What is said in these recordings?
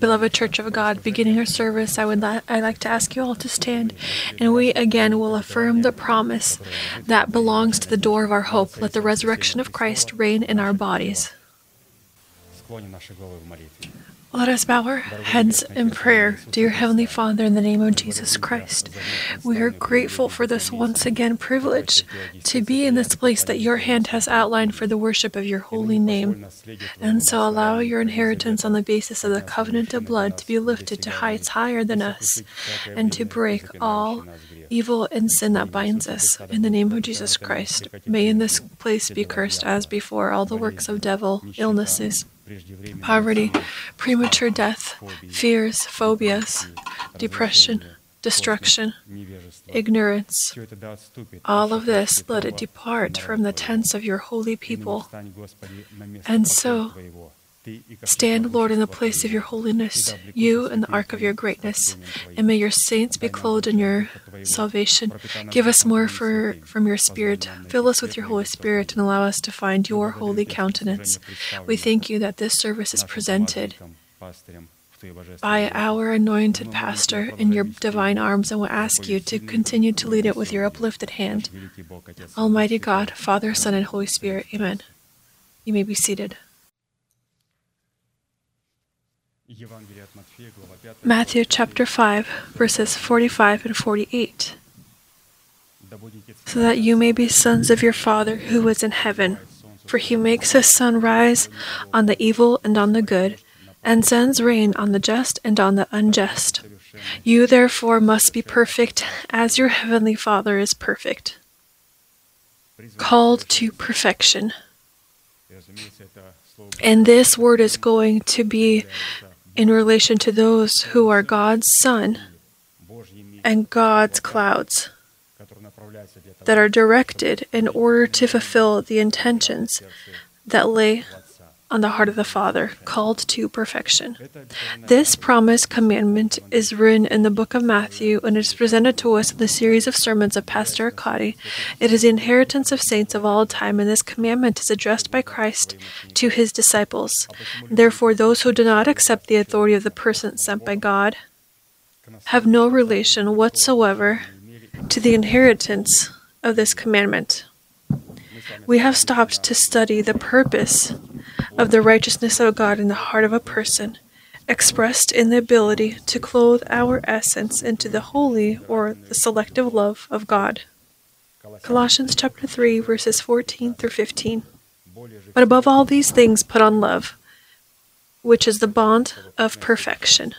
Beloved Church of God, beginning our service, I would li- I like to ask you all to stand, and we again will affirm the promise that belongs to the door of our hope. Let the resurrection of Christ reign in our bodies. Let us bow our heads in prayer. Dear Heavenly Father, in the name of Jesus Christ, we are grateful for this once again privilege to be in this place that your hand has outlined for the worship of your holy name. And so allow your inheritance on the basis of the covenant of blood to be lifted to heights higher than us and to break all evil and sin that binds us. In the name of Jesus Christ, may in this place be cursed as before all the works of devil, illnesses, poverty, premature death, fears, phobias, depression, destruction, ignorance. All of this, let it depart from the tents of your holy people. And so, Stand, Lord, in the place of your holiness, you in the ark of your greatness, and may your saints be clothed in your salvation. Give us more for, from your Spirit. Fill us with your Holy Spirit and allow us to find your holy countenance. We thank you that this service is presented by our anointed pastor in your divine arms, and we ask you to continue to lead it with your uplifted hand. Almighty God, Father, Son, and Holy Spirit, amen. You may be seated. Matthew chapter 5, verses 45 and 48. So that you may be sons of your Father who is in heaven. For he makes his sun rise on the evil and on the good, and sends rain on the just and on the unjust. You therefore must be perfect as your heavenly Father is perfect. Called to perfection. And this word is going to be in relation to those who are God's sun and God's clouds that are directed in order to fulfill the intentions that lay on the heart of the Father, called to perfection. This promised commandment is written in the book of Matthew and is presented to us in the series of sermons of Pastor Arkady. It is the inheritance of saints of all time, and this commandment is addressed by Christ to his disciples. Therefore, those who do not accept the authority of the person sent by God have no relation whatsoever to the inheritance of this commandment. We have stopped to study the purpose of the righteousness of God in the heart of a person, expressed in the ability to clothe our essence into the holy or the selective love of God. Colossians chapter 3 verses 14 through 15. But above all these things put on love, which is the bond of perfection.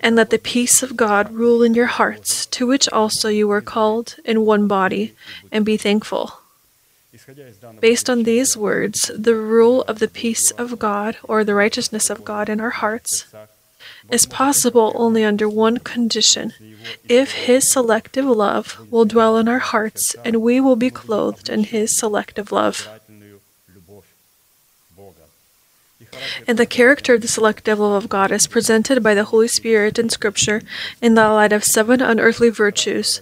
And let the peace of God rule in your hearts, to which also you were called in one body, and be thankful. Based on these words, the rule of the peace of God or the righteousness of God in our hearts is possible only under one condition if His selective love will dwell in our hearts and we will be clothed in His selective love. And the character of the selective love of God is presented by the Holy Spirit in Scripture in the light of seven unearthly virtues.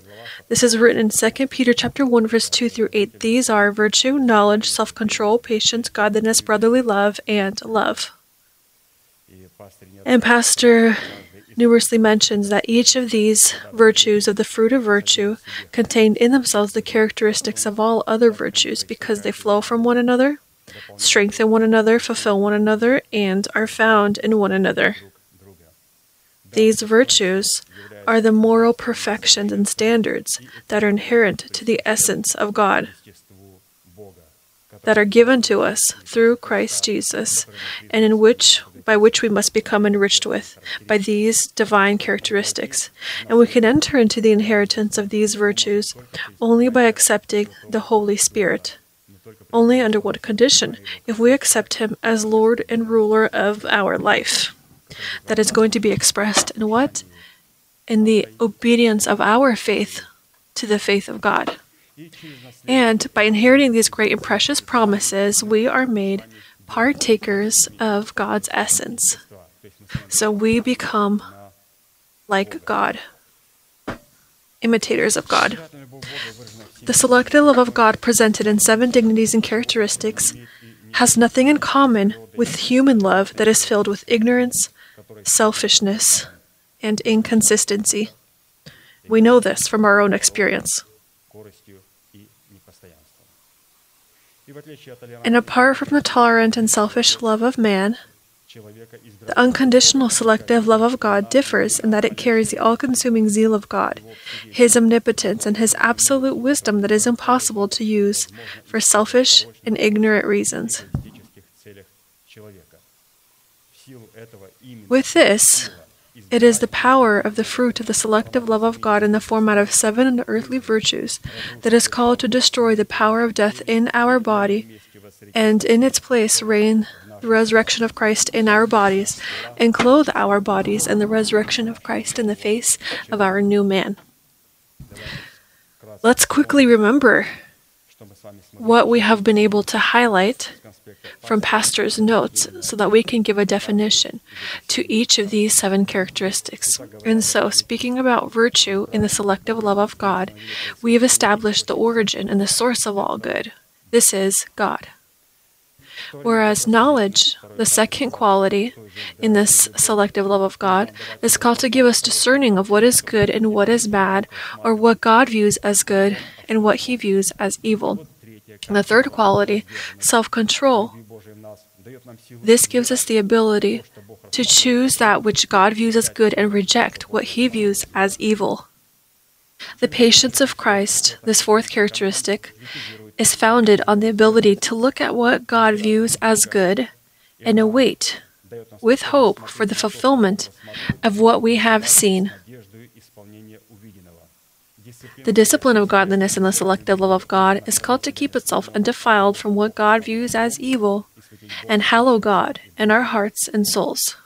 This is written in 2 Peter chapter 1 verse 2 through 8. These are virtue, knowledge, self-control, patience, godliness, brotherly love, and love. And Pastor numerously mentions that each of these virtues of the fruit of virtue contain in themselves the characteristics of all other virtues because they flow from one another, strengthen one another, fulfill one another, and are found in one another. These virtues are the moral perfections and standards that are inherent to the essence of God, that are given to us through Christ Jesus, and in which by which we must become enriched with by these divine characteristics. And we can enter into the inheritance of these virtues only by accepting the Holy Spirit. Only under what condition? If we accept Him as Lord and ruler of our life. That is going to be expressed in what? In the obedience of our faith to the faith of God. And by inheriting these great and precious promises, we are made partakers of God's essence. So we become like God, imitators of God. The selected love of God presented in seven dignities and characteristics has nothing in common with human love that is filled with ignorance, selfishness, and inconsistency. We know this from our own experience. And apart from the tolerant and selfish love of man, the unconditional selective love of God differs in that it carries the all consuming zeal of God, His omnipotence, and His absolute wisdom that is impossible to use for selfish and ignorant reasons. With this, it is the power of the fruit of the selective love of God in the format of seven earthly virtues that is called to destroy the power of death in our body and in its place reign the resurrection of Christ in our bodies and clothe our bodies in the resurrection of Christ in the face of our new man. Let's quickly remember what we have been able to highlight from Pastor's notes so that we can give a definition to each of these seven characteristics. And so, speaking about virtue in the selective love of God, we have established the origin and the source of all good. This is God. Whereas knowledge, the second quality in this selective love of God, is called to give us discerning of what is good and what is bad, or what God views as good and what he views as evil. And the third quality, self control, this gives us the ability to choose that which God views as good and reject what he views as evil. The patience of Christ, this fourth characteristic, is founded on the ability to look at what God views as good and await with hope for the fulfillment of what we have seen. The discipline of godliness and the selective love of God is called to keep itself undefiled from what God views as evil and hallow God in our hearts and souls.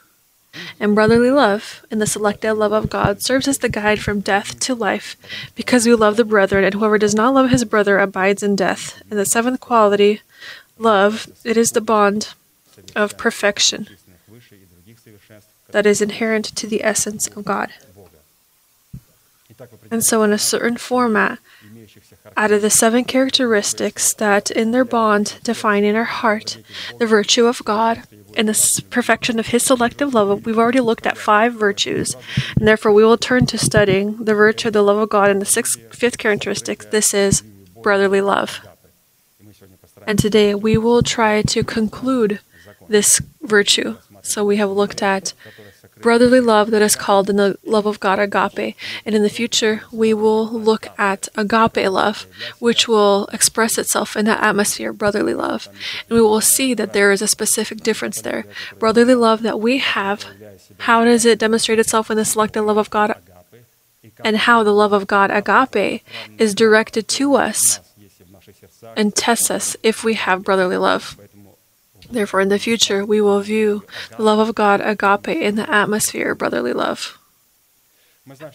And brotherly love, and the selective love of God, serves as the guide from death to life, because we love the brethren, and whoever does not love his brother abides in death. And the seventh quality, love, it is the bond of perfection that is inherent to the essence of God. And so, in a certain format, out of the seven characteristics that in their bond define in our heart the virtue of God and the perfection of His selective love, we've already looked at five virtues, and therefore we will turn to studying the virtue of the love of God and the sixth, fifth characteristic. This is brotherly love. And today we will try to conclude this virtue. So we have looked at brotherly love that is called in the love of God agape. And in the future, we will look at agape love, which will express itself in that atmosphere brotherly love. And we will see that there is a specific difference there. Brotherly love that we have, how does it demonstrate itself in the selected love of God? And how the love of God agape is directed to us and tests us if we have brotherly love. Therefore, in the future, we will view the love of God agape in the atmosphere of brotherly love.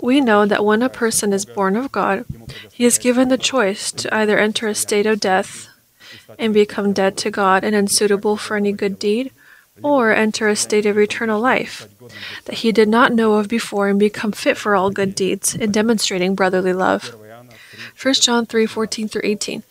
We know that when a person is born of God, he is given the choice to either enter a state of death and become dead to God and unsuitable for any good deed, or enter a state of eternal life that he did not know of before and become fit for all good deeds in demonstrating brotherly love. 1 John 3 14 through 18.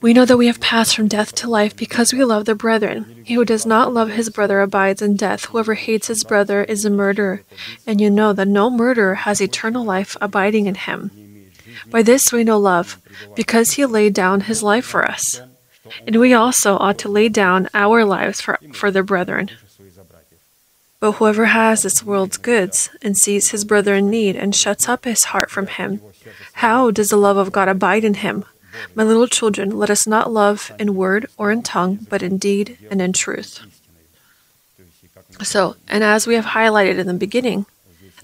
We know that we have passed from death to life because we love the brethren. He who does not love his brother abides in death. Whoever hates his brother is a murderer. And you know that no murderer has eternal life abiding in him. By this we know love, because he laid down his life for us. And we also ought to lay down our lives for, for the brethren. But whoever has this world's goods and sees his brother in need and shuts up his heart from him, how does the love of God abide in him? My little children, let us not love in word or in tongue, but in deed and in truth. So, and as we have highlighted in the beginning,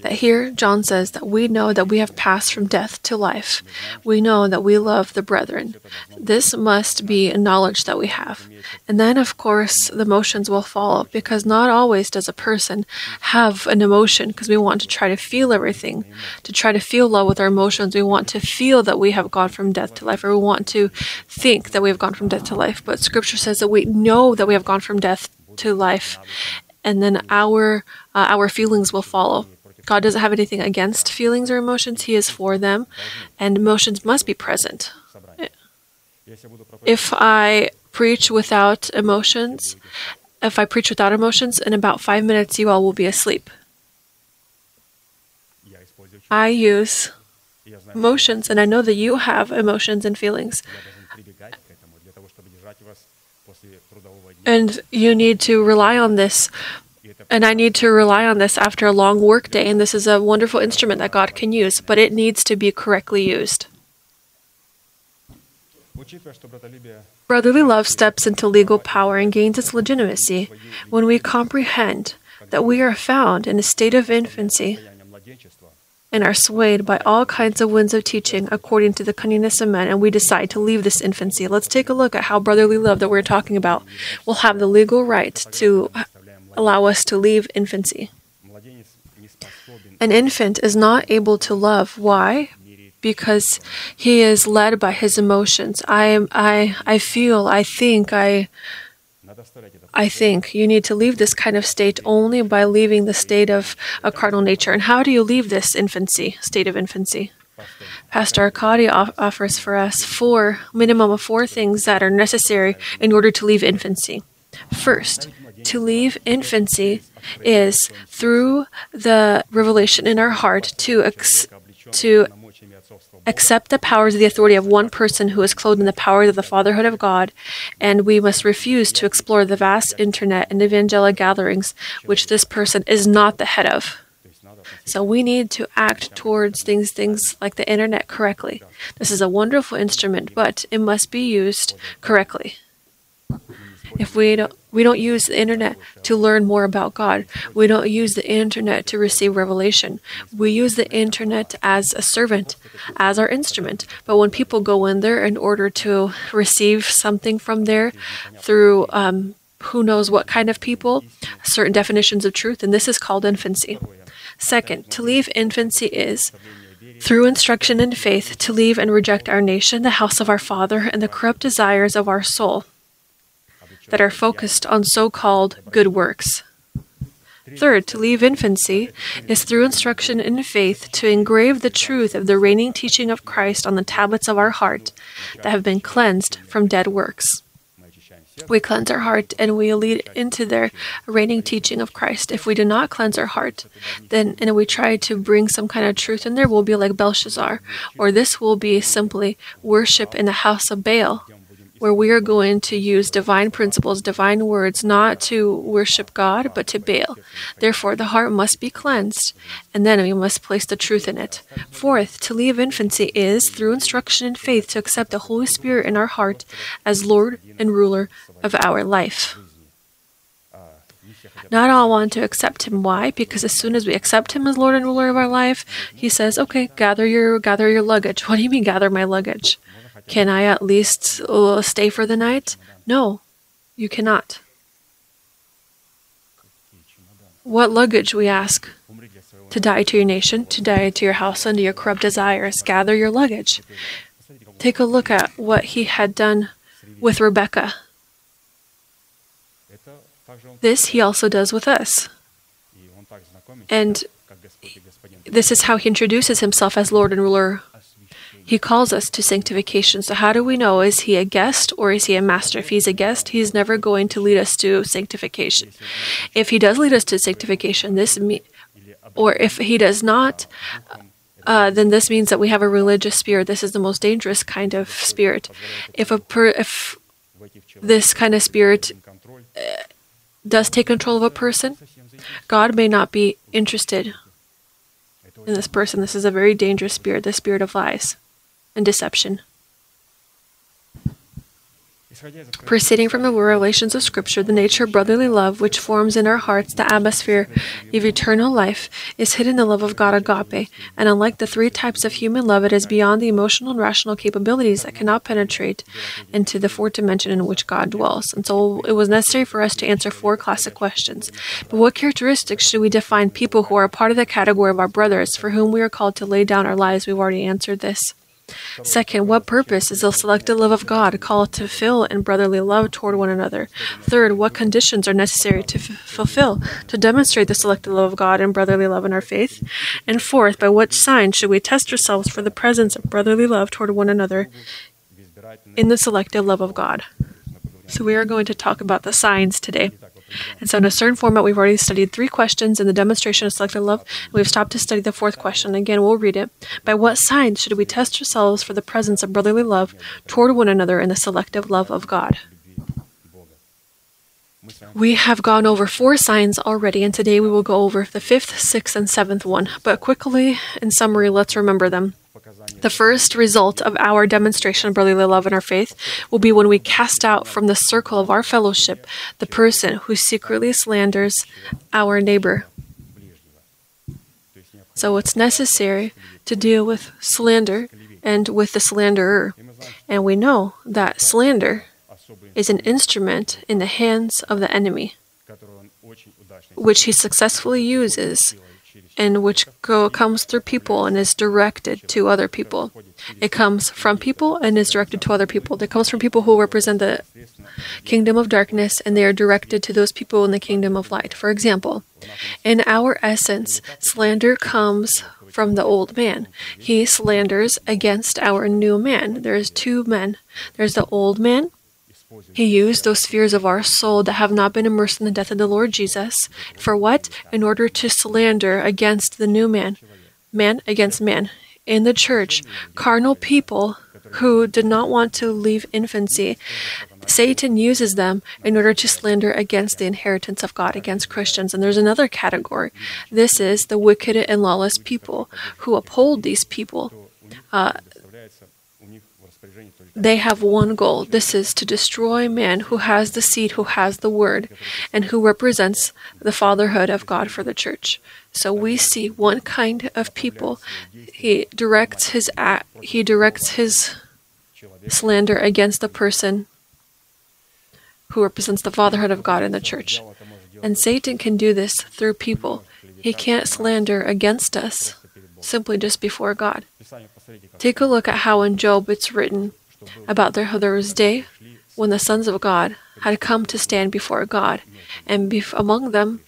that here John says that we know that we have passed from death to life. We know that we love the brethren. This must be a knowledge that we have. And then, of course, the emotions will follow because not always does a person have an emotion because we want to try to feel everything, to try to feel love with our emotions. We want to feel that we have gone from death to life, or we want to think that we have gone from death to life. But scripture says that we know that we have gone from death to life and then our uh, our feelings will follow. God doesn't have anything against feelings or emotions, He is for them, and emotions must be present. If I preach without emotions, if I preach without emotions, in about five minutes, you all will be asleep. I use emotions, and I know that you have emotions and feelings. And you need to rely on this and I need to rely on this after a long workday, and this is a wonderful instrument that God can use, but it needs to be correctly used. Brotherly love steps into legal power and gains its legitimacy when we comprehend that we are found in a state of infancy and are swayed by all kinds of winds of teaching according to the cunningness of men, and we decide to leave this infancy. Let's take a look at how brotherly love that we're talking about will have the legal right to allow us to leave infancy. An infant is not able to love. Why? Because he is led by his emotions. I, I, I feel, I think, I. I think you need to leave this kind of state only by leaving the state of a carnal nature. And how do you leave this infancy, state of infancy? Pastor Arkady offers for us four minimum of four things that are necessary in order to leave infancy. First, to leave infancy is through the revelation in our heart to ex- to accept the powers of the authority of one person who is clothed in the powers of the fatherhood of God, and we must refuse to explore the vast internet and evangelical gatherings which this person is not the head of. So we need to act towards things things like the internet correctly. This is a wonderful instrument, but it must be used correctly. If we don't we don't use the internet to learn more about God. We don't use the internet to receive revelation. We use the internet as a servant, as our instrument. But when people go in there in order to receive something from there through um, who knows what kind of people, certain definitions of truth, and this is called infancy. Second, to leave infancy is through instruction and faith to leave and reject our nation, the house of our father, and the corrupt desires of our soul that are focused on so called good works. Third, to leave infancy is through instruction in faith to engrave the truth of the reigning teaching of Christ on the tablets of our heart that have been cleansed from dead works. We cleanse our heart and we lead into their reigning teaching of Christ. If we do not cleanse our heart, then and we try to bring some kind of truth in there, we'll be like Belshazzar, or this will be simply worship in the house of Baal where we are going to use divine principles, divine words, not to worship God, but to Baal. Therefore, the heart must be cleansed, and then we must place the truth in it. Fourth, to leave infancy is, through instruction and faith, to accept the Holy Spirit in our heart as Lord and ruler of our life. Not all want to accept him. Why? Because as soon as we accept him as Lord and ruler of our life, he says, "Okay, gather your gather your luggage." What do you mean, gather my luggage? Can I at least uh, stay for the night? No, you cannot. What luggage, we ask? To die to your nation, to die to your house, and to your corrupt desires. Gather your luggage. Take a look at what he had done with Rebecca. This he also does with us. And this is how he introduces himself as Lord and Ruler he calls us to sanctification. So, how do we know? Is he a guest or is he a master? If he's a guest, he's never going to lead us to sanctification. If he does lead us to sanctification, this me- or if he does not, uh, then this means that we have a religious spirit. This is the most dangerous kind of spirit. If a per- if this kind of spirit uh, does take control of a person, God may not be interested in this person. This is a very dangerous spirit, the spirit of lies and deception. Proceeding from the relations of Scripture, the nature of brotherly love, which forms in our hearts the atmosphere of eternal life, is hidden in the love of God agape, and unlike the three types of human love, it is beyond the emotional and rational capabilities that cannot penetrate into the fourth dimension in which God dwells. And so it was necessary for us to answer four classic questions. But what characteristics should we define people who are a part of the category of our brothers, for whom we are called to lay down our lives? We've already answered this. Second, what purpose is the selective love of God called to fill in brotherly love toward one another? Third, what conditions are necessary to f- fulfill to demonstrate the selective love of God and brotherly love in our faith? And fourth, by what signs should we test ourselves for the presence of brotherly love toward one another in the selective love of God? So, we are going to talk about the signs today. And so, in a certain format, we've already studied three questions in the demonstration of selective love. And we've stopped to study the fourth question. Again, we'll read it. By what signs should we test ourselves for the presence of brotherly love toward one another in the selective love of God? We have gone over four signs already, and today we will go over the fifth, sixth, and seventh one. But quickly, in summary, let's remember them. The first result of our demonstration of brotherly love in our faith will be when we cast out from the circle of our fellowship the person who secretly slanders our neighbor. So it's necessary to deal with slander and with the slanderer. And we know that slander is an instrument in the hands of the enemy, which he successfully uses and which go, comes through people and is directed to other people. It comes from people and is directed to other people. It comes from people who represent the kingdom of darkness and they are directed to those people in the kingdom of light. For example, in our essence, slander comes from the old man. He slanders against our new man. There's two men. There's the old man he used those spheres of our soul that have not been immersed in the death of the Lord Jesus. For what? In order to slander against the new man, man against man. In the church, carnal people who did not want to leave infancy, Satan uses them in order to slander against the inheritance of God, against Christians. And there's another category. This is the wicked and lawless people who uphold these people. Uh, they have one goal. This is to destroy man who has the seed, who has the word, and who represents the fatherhood of God for the church. So we see one kind of people. He directs his he directs his slander against the person who represents the fatherhood of God in the church. And Satan can do this through people. He can't slander against us simply just before God. Take a look at how in Job it's written about how there day when the sons of God had come to stand before God, and bef- among them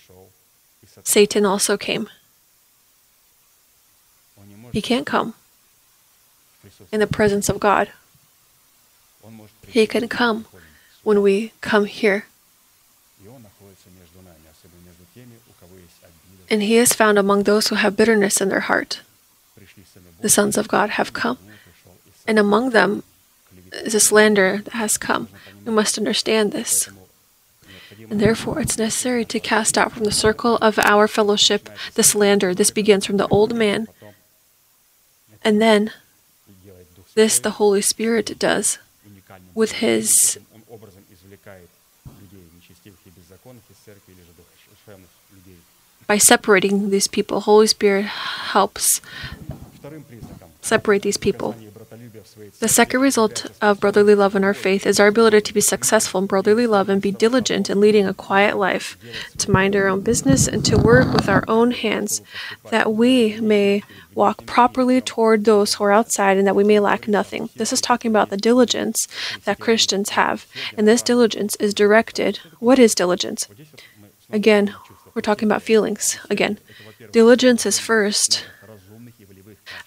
Satan also came. He can't come in the presence of God. He can come when we come here. And he is found among those who have bitterness in their heart. The sons of God have come. And among them is a slander that has come. We must understand this. And therefore, it's necessary to cast out from the circle of our fellowship the slander. This begins from the old man. And then, this the Holy Spirit does with his by separating these people. Holy Spirit helps separate these people. The second result of brotherly love in our faith is our ability to be successful in brotherly love and be diligent in leading a quiet life, to mind our own business and to work with our own hands, that we may walk properly toward those who are outside and that we may lack nothing. This is talking about the diligence that Christians have. And this diligence is directed. What is diligence? Again, we're talking about feelings. Again, diligence is first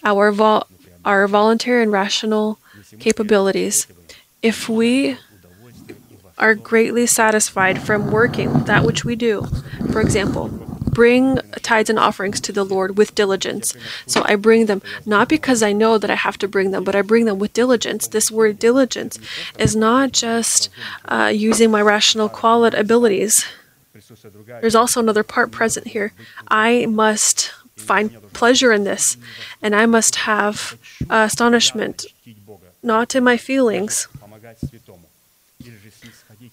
our vol- our voluntary and rational capabilities. If we are greatly satisfied from working that which we do, for example, bring tithes and offerings to the Lord with diligence. So I bring them not because I know that I have to bring them, but I bring them with diligence. This word diligence is not just uh, using my rational quality abilities. There's also another part present here. I must find pleasure in this, and I must have astonishment, not in my feelings,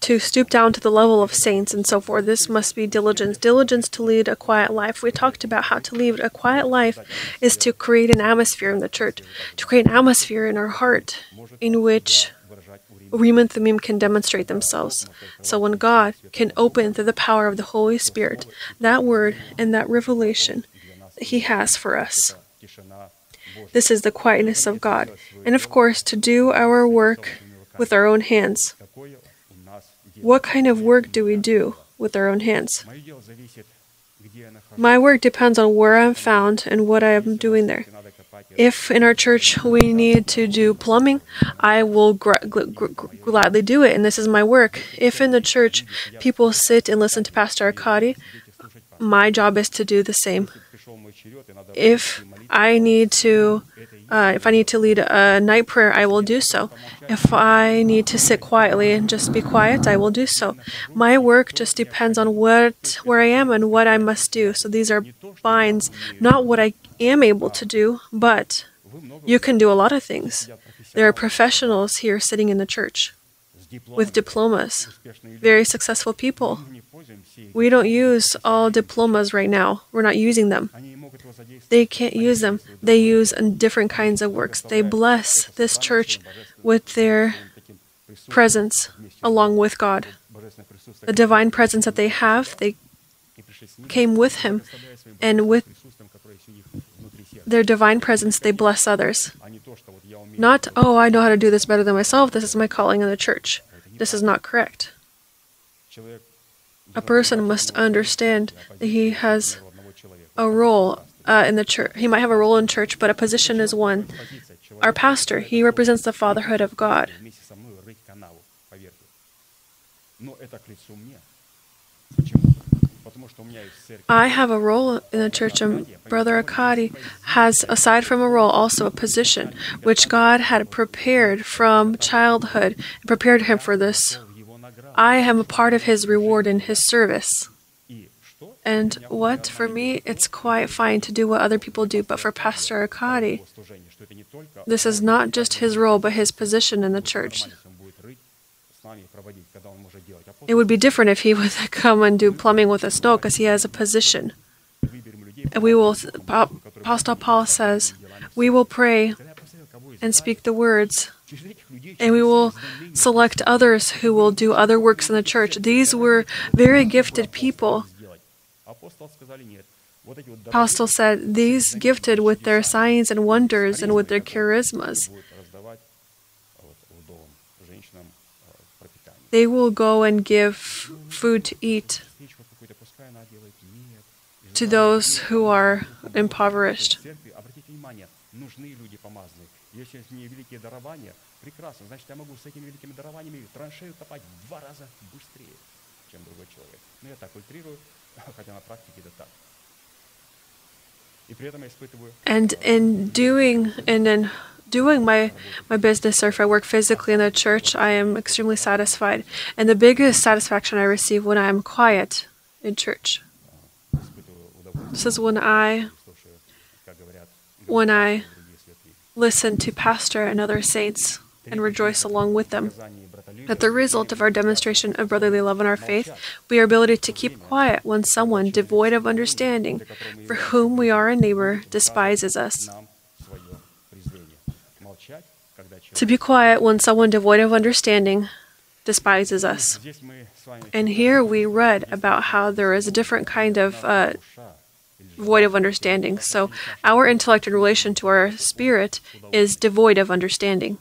to stoop down to the level of saints and so forth. This must be diligence. Diligence to lead a quiet life. We talked about how to lead a quiet life is to create an atmosphere in the church, to create an atmosphere in our heart in which Urim and Thummim can demonstrate themselves. So when God can open through the power of the Holy Spirit that word and that revelation He has for us. This is the quietness of God. And of course, to do our work with our own hands. What kind of work do we do with our own hands? My work depends on where I'm found and what I am doing there. If in our church we need to do plumbing, I will gl- gl- gladly do it, and this is my work. If in the church people sit and listen to Pastor Arkady, my job is to do the same. If I need to, uh, if I need to lead a night prayer, I will do so. If I need to sit quietly and just be quiet, I will do so. My work just depends on what where I am and what I must do. So these are binds, not what I am able to do, but you can do a lot of things. There are professionals here sitting in the church with diplomas, very successful people. We don't use all diplomas right now. We're not using them. They can't use them. They use different kinds of works. They bless this church with their presence along with God. The divine presence that they have, they came with Him, and with their divine presence, they bless others. Not, oh, I know how to do this better than myself, this is my calling in the church. This is not correct a person must understand that he has a role uh, in the church. He might have a role in church, but a position is one. Our pastor, he represents the fatherhood of God. I have a role in the church, and Brother Arkady has, aside from a role, also a position, which God had prepared from childhood, and prepared him for this I am a part of his reward in his service. And what, for me, it's quite fine to do what other people do, but for Pastor Arkady, this is not just his role, but his position in the church. It would be different if he would come and do plumbing with us, no, because he has a position. And we will, Apostle Paul says, we will pray and speak the words and we will select others who will do other works in the church. These were very gifted people. Apostle said, These gifted with their signs and wonders and with their charisms, they will go and give food to eat to those who are impoverished В церкви, обратите внимание, нужны люди помазанные. Если есть не великие дарования, прекрасно. Значит, я могу с этими великими дарованиями траншею копать в два раза быстрее, чем другой человек. Ну, я так утрирую, хотя на практике это так. И при этом я испытываю And in doing and in doing my my business or if I work physically in the church, I am extremely satisfied. And the biggest satisfaction I receive when I am quiet in church. испытываю удовольствие, This is when I слушаю, как говорят when I другие святые. listen to pastor and other saints and rejoice along with them. That the result of our demonstration of brotherly love in our faith we are ability to keep quiet when someone devoid of understanding, for whom we are a neighbor, despises us. To be quiet when someone devoid of understanding despises us. And here we read about how there is a different kind of uh, void of understanding. So our intellect in relation to our spirit is devoid of understanding.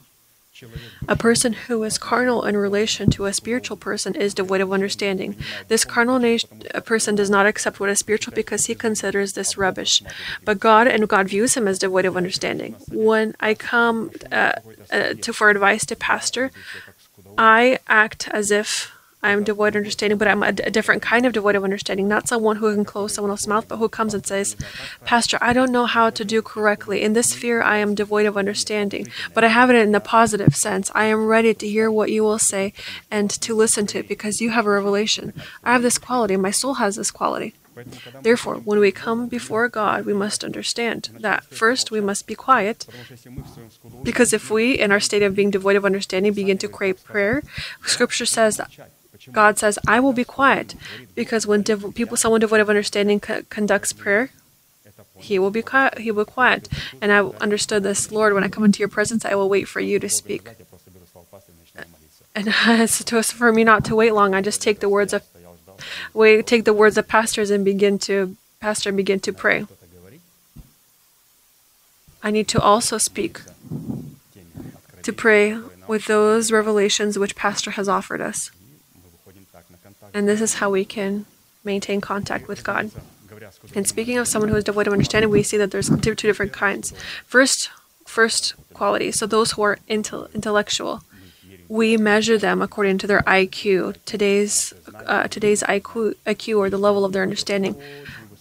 A person who is carnal in relation to a spiritual person is devoid of understanding. This carnal na- person does not accept what is spiritual because he considers this rubbish. But God and God views him as devoid of understanding. When I come uh, uh, to for advice to pastor, I act as if I'm devoid of understanding, but I'm a, a different kind of devoid of understanding. Not someone who can close someone else's mouth, but who comes and says, Pastor, I don't know how to do correctly. In this fear, I am devoid of understanding, but I have it in the positive sense. I am ready to hear what you will say and to listen to it because you have a revelation. I have this quality. My soul has this quality. Therefore, when we come before God, we must understand that first we must be quiet, because if we, in our state of being devoid of understanding, begin to crave prayer, Scripture says that God says, I will be quiet. Because when people, someone devoid of understanding conducts prayer, he will be quiet. He will be quiet. And I understood this, Lord. When I come into your presence, I will wait for you to speak. And to, for me not to wait long, I just take the words of, we take the words of pastors and begin to pastor and begin to pray. I need to also speak to pray with those revelations which pastor has offered us. And this is how we can maintain contact with God. And speaking of someone who is devoid of understanding, we see that there's two different kinds. First, first quality. So those who are intel- intellectual, we measure them according to their IQ. Today's uh, today's IQ, IQ or the level of their understanding.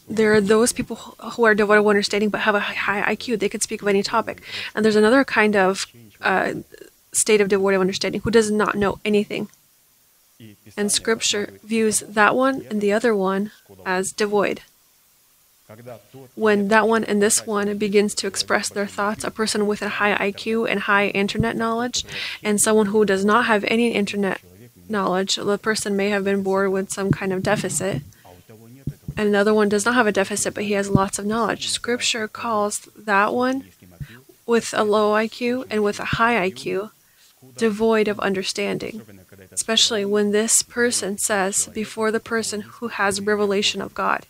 There are those people who are devoid of understanding but have a high IQ. They can speak of any topic. And there's another kind of uh, state of devoid of understanding who does not know anything and Scripture views that one and the other one as devoid. When that one and this one begins to express their thoughts, a person with a high IQ and high internet knowledge, and someone who does not have any internet knowledge, the person may have been born with some kind of deficit, and another one does not have a deficit, but he has lots of knowledge. Scripture calls that one with a low IQ and with a high IQ devoid of understanding, especially when this person says before the person who has revelation of God,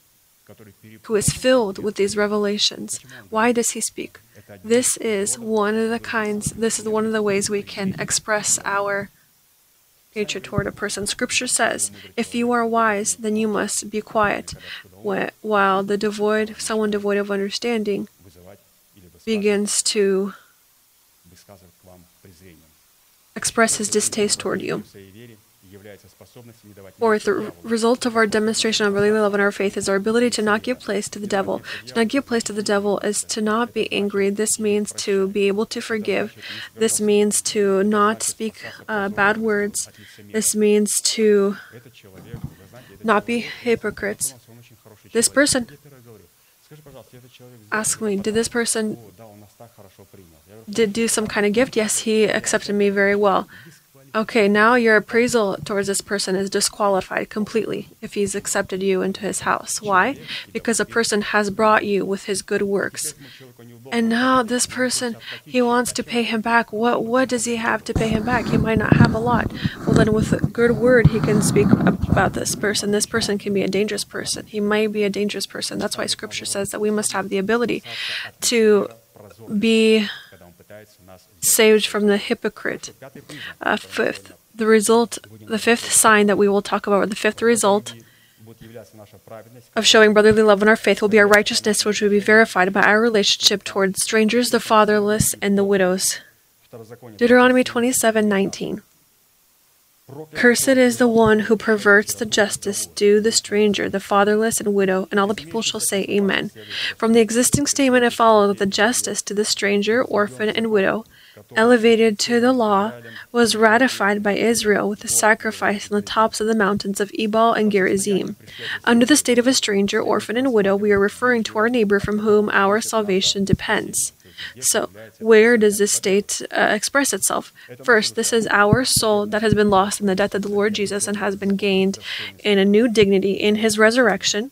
who is filled with these revelations. Why does he speak? This is one of the kinds, this is one of the ways we can express our nature toward a person. Scripture says, if you are wise, then you must be quiet, while the devoid, someone devoid of understanding, begins to express his distaste toward you. Fourth, the result of our demonstration of brotherly love and our faith is our ability to not give place to the devil. To not give place to the devil is to not be angry. This means to be able to forgive. This means to not speak uh, bad words. This means to not be hypocrites. This person asked me, did this person did do some kind of gift? Yes, he accepted me very well. Okay, now your appraisal towards this person is disqualified completely if he's accepted you into his house. Why? Because a person has brought you with his good works. And now this person, he wants to pay him back. What what does he have to pay him back? He might not have a lot. Well, then with a good word, he can speak about this person. This person can be a dangerous person. He might be a dangerous person. That's why Scripture says that we must have the ability to be saved from the hypocrite. Uh, fifth, the result, the fifth sign that we will talk about, or the fifth result of showing brotherly love in our faith will be our righteousness, which will be verified by our relationship towards strangers, the fatherless, and the widows. Deuteronomy 27:19. Cursed is the one who perverts the justice due the stranger, the fatherless, and widow, and all the people shall say, Amen. From the existing statement, it follows that the justice to the stranger, orphan, and widow, elevated to the law, was ratified by Israel with a sacrifice on the tops of the mountains of Ebal and Gerizim. Under the state of a stranger, orphan, and widow, we are referring to our neighbor from whom our salvation depends. So, where does this state uh, express itself? First, this is our soul that has been lost in the death of the Lord Jesus and has been gained in a new dignity in his resurrection.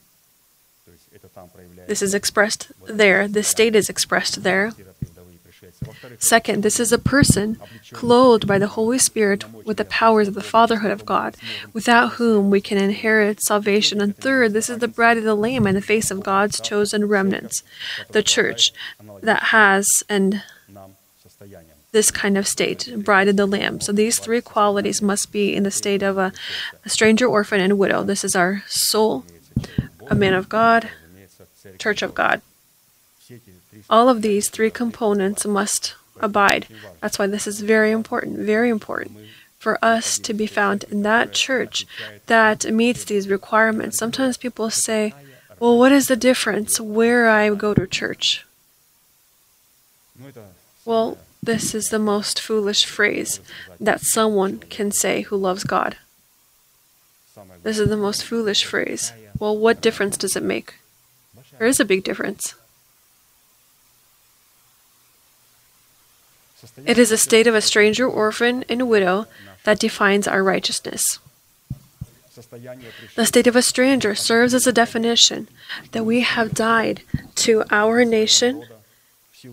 This is expressed there. This state is expressed there. Second, this is a person clothed by the Holy Spirit with the powers of the fatherhood of God, without whom we can inherit salvation. And third, this is the bride of the Lamb in the face of God's chosen remnants, the church that has and this kind of state, bride of the Lamb. So these three qualities must be in the state of a, a stranger, orphan, and widow. This is our soul, a man of God, church of God. All of these three components must abide. That's why this is very important, very important for us to be found in that church that meets these requirements. Sometimes people say, well, what is the difference where I go to church? Well, this is the most foolish phrase that someone can say who loves God. This is the most foolish phrase. Well, what difference does it make? There is a big difference. It is a state of a stranger, orphan, and widow that defines our righteousness. The state of a stranger serves as a definition that we have died to our nation,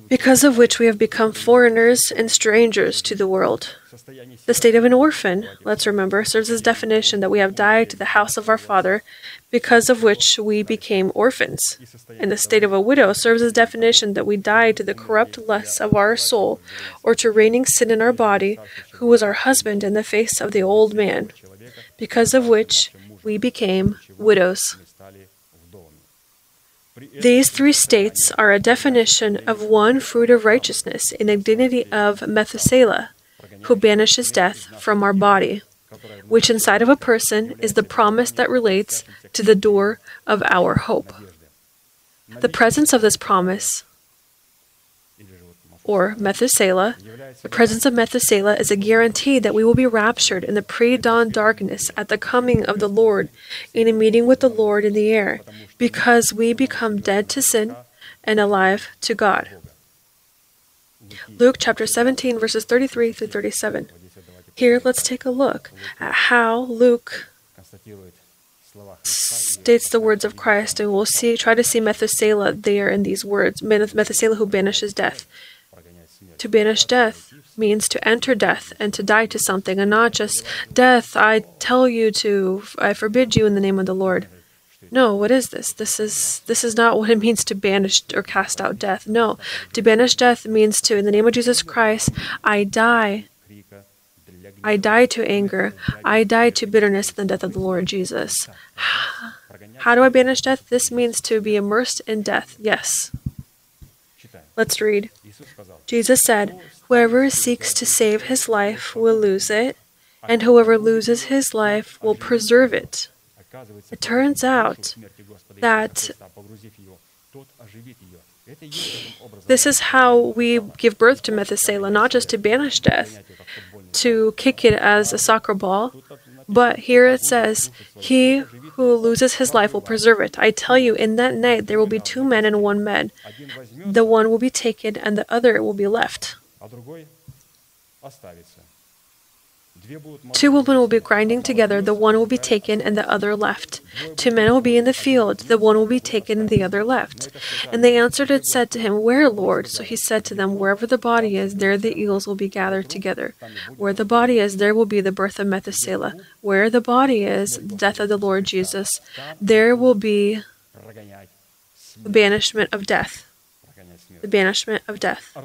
because of which we have become foreigners and strangers to the world. The state of an orphan, let's remember, serves as definition that we have died to the house of our father, because of which we became orphans. And the state of a widow serves as definition that we died to the corrupt lusts of our soul, or to reigning sin in our body, who was our husband in the face of the old man, because of which we became widows. These three states are a definition of one fruit of righteousness in the dignity of Methuselah, who banishes death from our body, which inside of a person is the promise that relates to the door of our hope. The presence of this promise, or Methuselah, the presence of Methuselah is a guarantee that we will be raptured in the pre dawn darkness at the coming of the Lord in a meeting with the Lord in the air, because we become dead to sin and alive to God. Luke chapter 17, verses 33 through 37. Here, let's take a look at how Luke states the words of Christ, and we'll see try to see Methuselah there in these words. Methuselah who banishes death. To banish death means to enter death and to die to something, and not just death. I tell you to, I forbid you in the name of the Lord. No, what is this? This is this is not what it means to banish or cast out death. No, to banish death means to, in the name of Jesus Christ, I die. I die to anger. I die to bitterness in the death of the Lord Jesus. How do I banish death? This means to be immersed in death. Yes. Let's read. Jesus said, Whoever seeks to save his life will lose it, and whoever loses his life will preserve it. It turns out that this is how we give birth to Methuselah, not just to banish death, to kick it as a soccer ball, but here it says, He who loses his life will preserve it. I tell you, in that night there will be two men and one man. The one will be taken, and the other will be left. Two women will be grinding together, the one will be taken and the other left. Two men will be in the field, the one will be taken and the other left. And they answered and said to him, Where, Lord? So he said to them, Wherever the body is, there the eagles will be gathered together. Where the body is, there will be the birth of Methuselah. Where the body is, the death of the Lord Jesus, there will be the banishment of death. The banishment of death.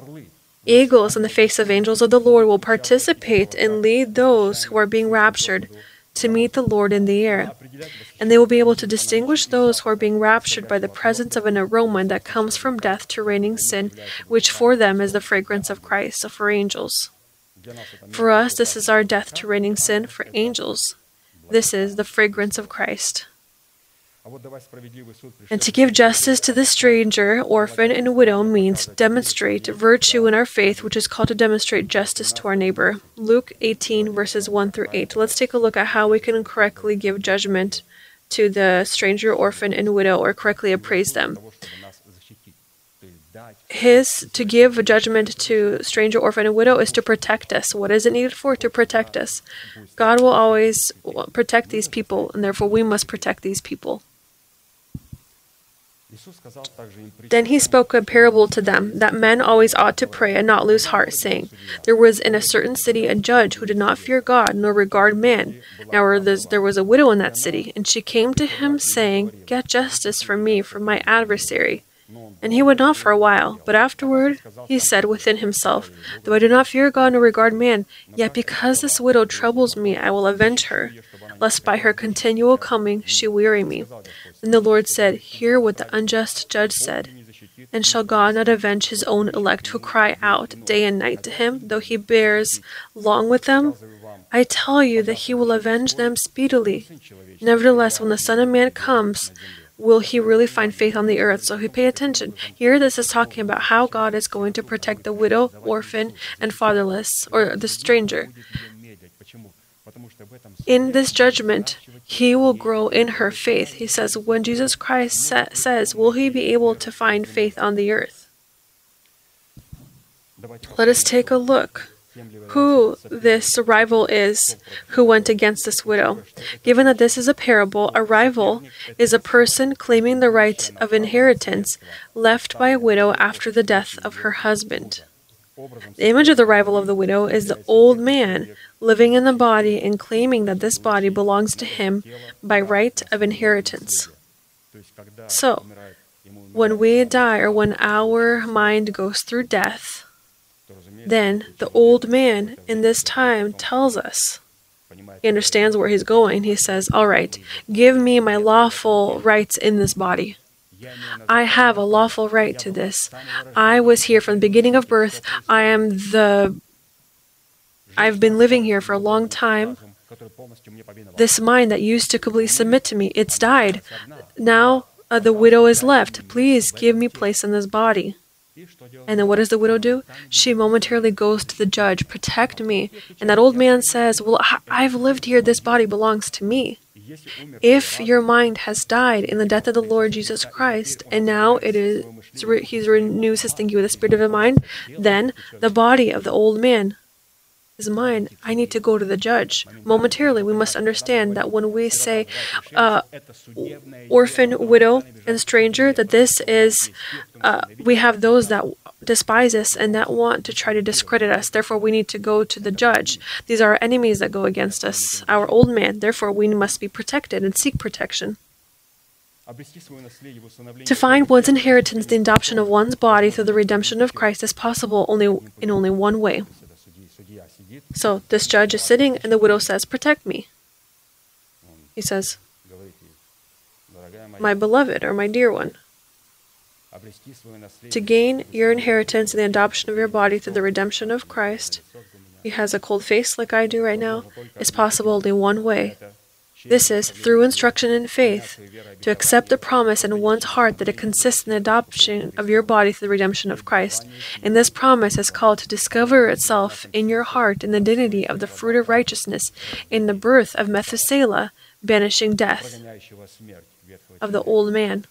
Eagles in the face of angels of the Lord will participate and lead those who are being raptured to meet the Lord in the air. And they will be able to distinguish those who are being raptured by the presence of an aroma that comes from death to reigning sin, which for them is the fragrance of Christ, so for angels. For us, this is our death to reigning sin. For angels, this is the fragrance of Christ. And to give justice to the stranger, orphan, and widow means demonstrate virtue in our faith, which is called to demonstrate justice to our neighbor. Luke 18, verses 1 through 8. Let's take a look at how we can correctly give judgment to the stranger, orphan, and widow, or correctly appraise them. His to give judgment to stranger, orphan, and widow is to protect us. What is it needed for? To protect us. God will always protect these people, and therefore we must protect these people. Then he spoke a parable to them that men always ought to pray and not lose heart, saying, There was in a certain city a judge who did not fear God nor regard man. Now there was a widow in that city, and she came to him, saying, Get justice for me from my adversary. And he would not for a while, but afterward he said within himself, Though I do not fear God nor regard man, yet because this widow troubles me, I will avenge her, lest by her continual coming she weary me. Then the Lord said, Hear what the unjust judge said. And shall God not avenge his own elect who cry out day and night to him, though he bears long with them? I tell you that he will avenge them speedily. Nevertheless, when the Son of Man comes, will he really find faith on the earth? So he pay attention. Here this is talking about how God is going to protect the widow, orphan, and fatherless, or the stranger. In this judgment, he will grow in her faith. He says, when Jesus Christ sa- says, Will he be able to find faith on the earth? Let us take a look. who this rival is who went against this widow. Given that this is a parable, a rival is a person claiming the right of inheritance left by a widow after the death of her husband. The image of the rival of the widow is the old man living in the body and claiming that this body belongs to him by right of inheritance. So, when we die or when our mind goes through death, then the old man in this time tells us. He understands where he's going. He says, All right, give me my lawful rights in this body. I have a lawful right to this. I was here from the beginning of birth. I am the. I've been living here for a long time. This mind that used to completely submit to me, it's died. Now uh, the widow is left. Please give me place in this body. And then what does the widow do? She momentarily goes to the judge, protect me. And that old man says, Well, I've lived here. This body belongs to me. If your mind has died in the death of the Lord Jesus Christ, and now it is He renews his thinking with the spirit of the mind, then the body of the old man is mine. I need to go to the judge. Momentarily, we must understand that when we say uh, orphan, widow, and stranger, that this is, uh, we have those that despise us and that want to try to discredit us. Therefore, we need to go to the judge. These are our enemies that go against us, our old man. Therefore, we must be protected and seek protection. To find one's inheritance, the adoption of one's body through the redemption of Christ is possible only in only one way. So this judge is sitting, and the widow says, Protect me. He says, My beloved, or my dear one. To gain your inheritance and the adoption of your body through the redemption of Christ, he has a cold face like I do right now, is possible only one way this is through instruction in faith, to accept the promise in one's heart that it consists in the adoption of your body through the redemption of Christ. And this promise is called to discover itself in your heart in the dignity of the fruit of righteousness, in the birth of Methuselah, banishing death of the old man.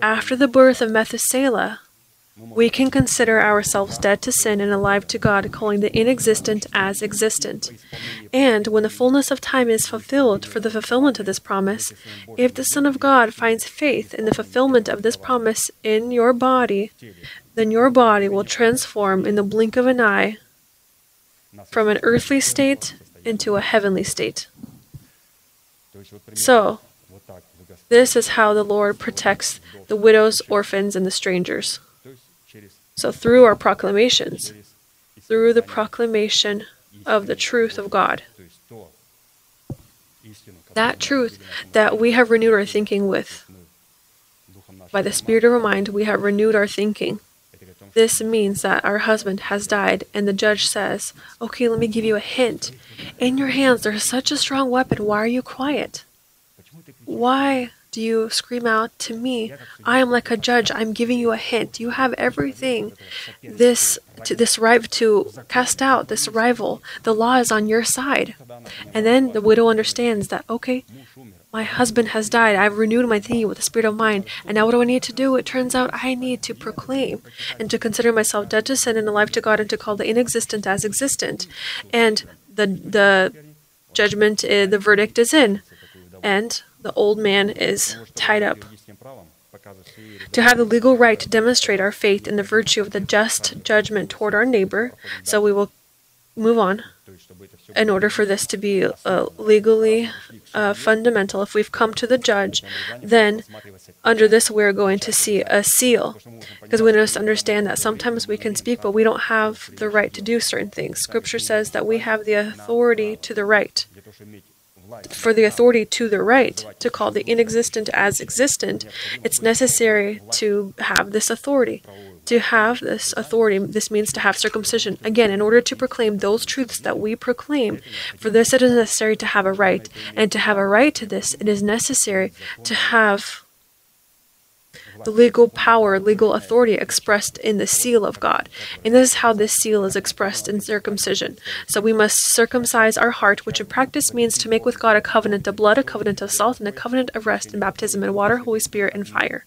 After the birth of Methuselah, we can consider ourselves dead to sin and alive to God, calling the inexistent as existent. And when the fullness of time is fulfilled for the fulfillment of this promise, if the Son of God finds faith in the fulfillment of this promise in your body, then your body will transform in the blink of an eye from an earthly state into a heavenly state. So, this is how the Lord protects the widows, orphans, and the strangers. So, through our proclamations, through the proclamation of the truth of God, that truth that we have renewed our thinking with, by the Spirit of our mind, we have renewed our thinking. This means that our husband has died, and the judge says, Okay, let me give you a hint. In your hands, there's such a strong weapon. Why are you quiet? Why do you scream out to me, I am like a judge, I'm giving you a hint. You have everything. This to this right to cast out this rival. The law is on your side. And then the widow understands that, okay, my husband has died. I've renewed my thinking with the spirit of mind. And now what do I need to do? It turns out I need to proclaim and to consider myself dead to sin and alive to God and to call the inexistent as existent. And the the judgment, uh, the verdict is in. And the old man is tied up. To have the legal right to demonstrate our faith in the virtue of the just judgment toward our neighbor, so we will move on. In order for this to be uh, legally uh, fundamental, if we've come to the judge, then under this we're going to see a seal. Because we must understand that sometimes we can speak, but we don't have the right to do certain things. Scripture says that we have the authority to the right for the authority to the right to call the inexistent as existent, it's necessary to have this authority. To have this authority, this means to have circumcision. Again, in order to proclaim those truths that we proclaim, for this it is necessary to have a right. And to have a right to this, it is necessary to have the legal power, legal authority expressed in the seal of God. And this is how this seal is expressed in circumcision. So we must circumcise our heart, which in practice means to make with God a covenant of blood, a covenant of salt, and a covenant of rest in baptism in water, Holy Spirit, and fire.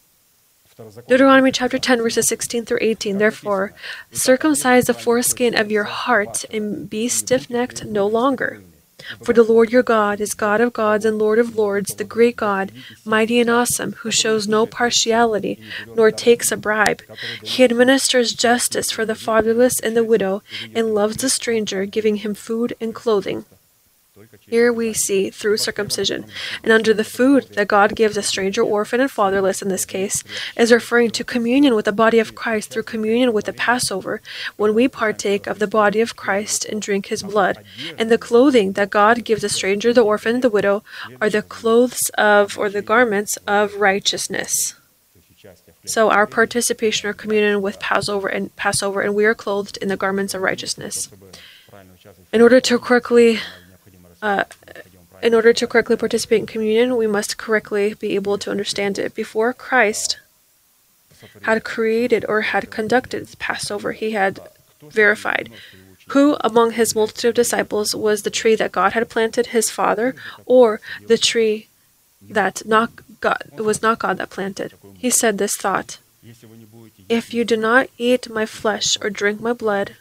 Deuteronomy chapter 10, verses 16 through 18. Therefore, circumcise the foreskin of your heart and be stiff necked no longer. For the Lord your God is God of gods and Lord of lords, the great God, mighty and awesome, who shows no partiality, nor takes a bribe. He administers justice for the fatherless and the widow, and loves the stranger, giving him food and clothing. Here we see through circumcision, and under the food that God gives a stranger, orphan, and fatherless in this case, is referring to communion with the body of Christ through communion with the Passover, when we partake of the body of Christ and drink his blood. And the clothing that God gives a stranger, the orphan, and the widow are the clothes of, or the garments of righteousness. So our participation or communion with Passover and Passover, and we are clothed in the garments of righteousness. In order to correctly uh, in order to correctly participate in communion, we must correctly be able to understand it. Before Christ had created or had conducted the Passover, he had verified who among his multitude of disciples was the tree that God had planted, his father, or the tree that not God, was not God that planted. He said this thought If you do not eat my flesh or drink my blood,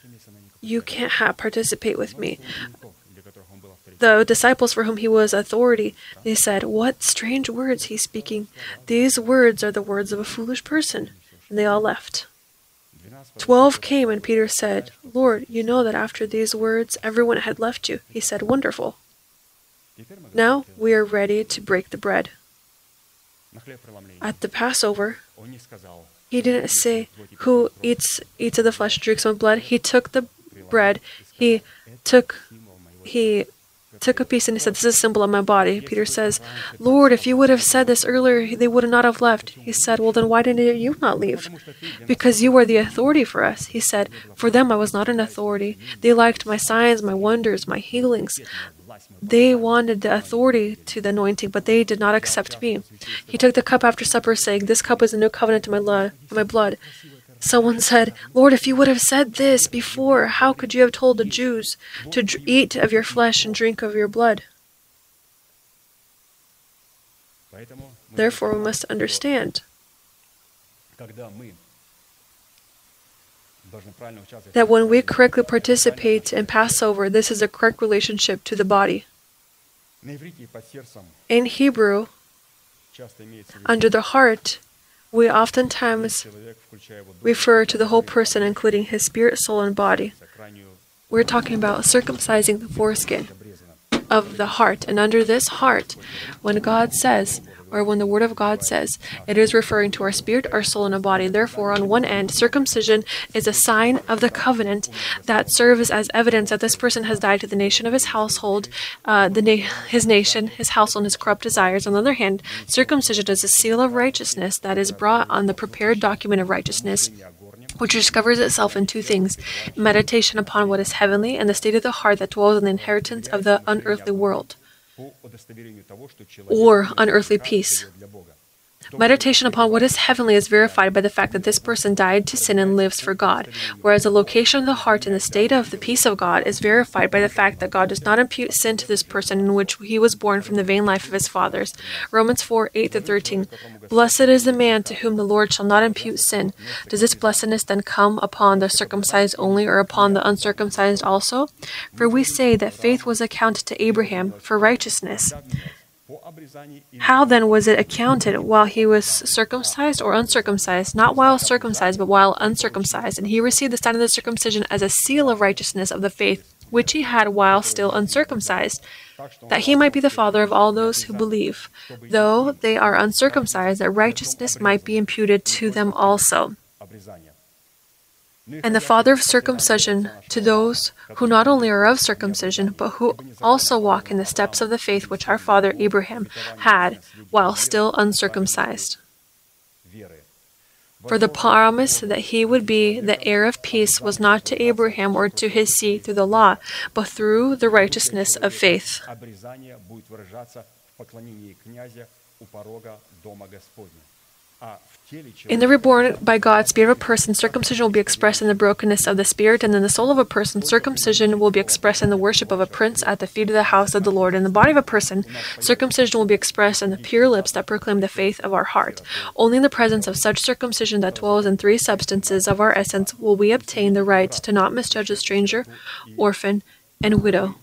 you can't have, participate with me. The disciples for whom he was authority, they said, What strange words he's speaking. These words are the words of a foolish person. And they all left. Twelve came, and Peter said, Lord, you know that after these words everyone had left you. He said, Wonderful. Now we are ready to break the bread. At the Passover, he didn't say, Who eats, eats of the flesh, drinks of blood. He took the bread, he took, he took a piece and he said, This is a symbol of my body. Peter says, Lord, if you would have said this earlier, they would not have left. He said, Well, then why didn't you not leave? Because you were the authority for us. He said, For them I was not an authority. They liked my signs, my wonders, my healings. They wanted the authority to the anointing, but they did not accept me. He took the cup after supper, saying, This cup is a new covenant my, lo- in my blood. Someone said, Lord, if you would have said this before, how could you have told the Jews to eat of your flesh and drink of your blood? Therefore, we must understand that when we correctly participate in Passover, this is a correct relationship to the body. In Hebrew, under the heart, we oftentimes refer to the whole person, including his spirit, soul, and body. We're talking about circumcising the foreskin of the heart. And under this heart, when God says, or when the Word of God says, it is referring to our spirit, our soul, and our body. Therefore, on one end, circumcision is a sign of the covenant that serves as evidence that this person has died to the nation of his household, uh, the na- his nation, his household, and his corrupt desires. On the other hand, circumcision is a seal of righteousness that is brought on the prepared document of righteousness which discovers itself in two things meditation upon what is heavenly and the state of the heart that dwells in the inheritance of the unearthly world, or unearthly peace. Meditation upon what is heavenly is verified by the fact that this person died to sin and lives for God, whereas the location of the heart and the state of the peace of God is verified by the fact that God does not impute sin to this person in which he was born from the vain life of his fathers. Romans 4 8 13. Blessed is the man to whom the Lord shall not impute sin. Does this blessedness then come upon the circumcised only or upon the uncircumcised also? For we say that faith was accounted to Abraham for righteousness. How then was it accounted while he was circumcised or uncircumcised? Not while circumcised, but while uncircumcised. And he received the sign of the circumcision as a seal of righteousness of the faith which he had while still uncircumcised, that he might be the father of all those who believe, though they are uncircumcised, that righteousness might be imputed to them also and the father of circumcision to those who not only are of circumcision, but who also walk in the steps of the faith which our father Abraham had while still uncircumcised. For the promise that he would be the heir of peace was not to Abraham or to his seed through the law, but through the righteousness of faith. In the reborn by God spirit of a person, circumcision will be expressed in the brokenness of the spirit, and in the soul of a person, circumcision will be expressed in the worship of a prince at the feet of the house of the Lord. In the body of a person, circumcision will be expressed in the pure lips that proclaim the faith of our heart. Only in the presence of such circumcision that dwells in three substances of our essence will we obtain the right to not misjudge a stranger, orphan, and widow.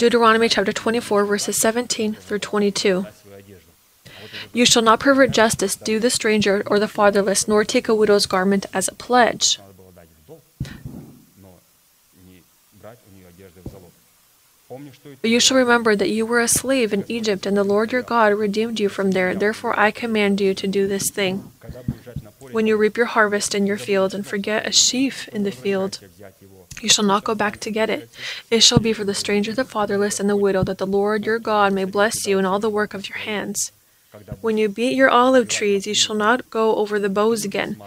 Deuteronomy chapter 24, verses 17 through 22. You shall not pervert justice, do the stranger or the fatherless, nor take a widow's garment as a pledge. But you shall remember that you were a slave in Egypt, and the Lord your God redeemed you from there. Therefore, I command you to do this thing. When you reap your harvest in your field, and forget a sheaf in the field, you shall not go back to get it. It shall be for the stranger, the fatherless, and the widow, that the Lord your God may bless you in all the work of your hands. When you beat your olive trees, you shall not go over the boughs again.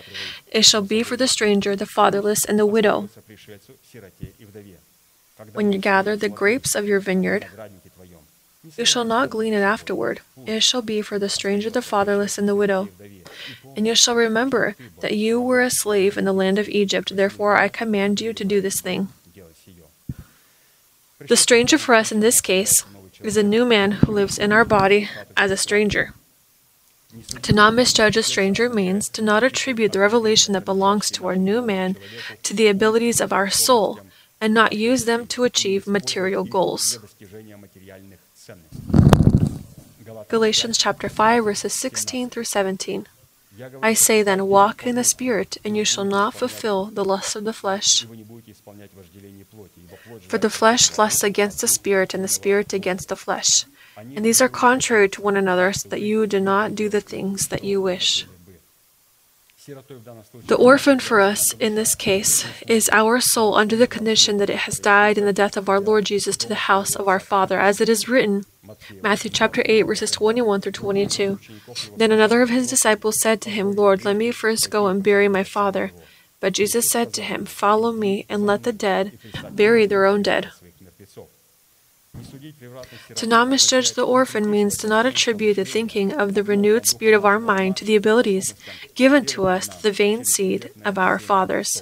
It shall be for the stranger, the fatherless, and the widow. When you gather the grapes of your vineyard, you shall not glean it afterward. It shall be for the stranger, the fatherless, and the widow. And you shall remember that you were a slave in the land of Egypt. Therefore, I command you to do this thing. The stranger for us in this case is a new man who lives in our body as a stranger. To not misjudge a stranger means to not attribute the revelation that belongs to our new man to the abilities of our soul and not use them to achieve material goals. Galatians chapter 5 verses 16 through 17. I say then, walk in the Spirit, and you shall not fulfill the lust of the flesh. For the flesh lusts against the Spirit, and the Spirit against the flesh. And these are contrary to one another, so that you do not do the things that you wish. The orphan for us in this case is our soul under the condition that it has died in the death of our Lord Jesus to the house of our Father, as it is written, Matthew chapter 8, verses 21 through 22. Then another of his disciples said to him, Lord, let me first go and bury my father. But Jesus said to him, Follow me, and let the dead bury their own dead. To not misjudge the orphan means to not attribute the thinking of the renewed spirit of our mind to the abilities given to us through the vain seed of our fathers.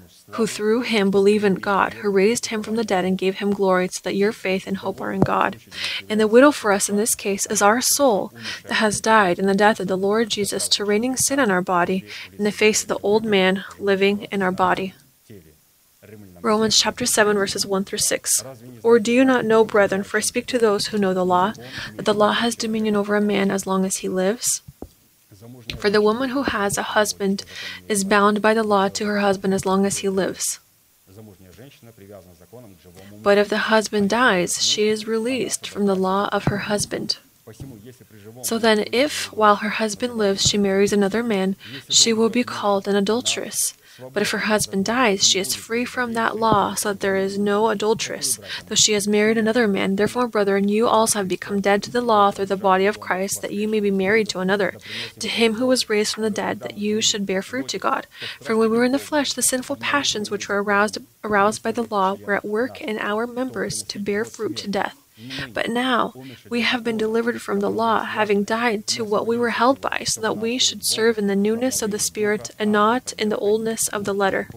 who through him believe in God, who raised him from the dead and gave him glory, so that your faith and hope are in God. And the widow for us in this case is our soul that has died in the death of the Lord Jesus to reigning sin in our body in the face of the old man living in our body. Romans chapter 7 verses 1 through 6. Or do you not know, brethren, for I speak to those who know the law, that the law has dominion over a man as long as he lives? For the woman who has a husband is bound by the law to her husband as long as he lives. But if the husband dies, she is released from the law of her husband. So then, if while her husband lives she marries another man, she will be called an adulteress. But if her husband dies, she is free from that law, so that there is no adulteress, though she has married another man. Therefore, brethren, you also have become dead to the law through the body of Christ, that you may be married to another, to him who was raised from the dead, that you should bear fruit to God. For when we were in the flesh, the sinful passions which were aroused aroused by the law were at work in our members to bear fruit to death. Mm. But now we have been delivered from the law, having died to what we were held by, so that we should serve in the newness of the Spirit and not in the oldness of the letter.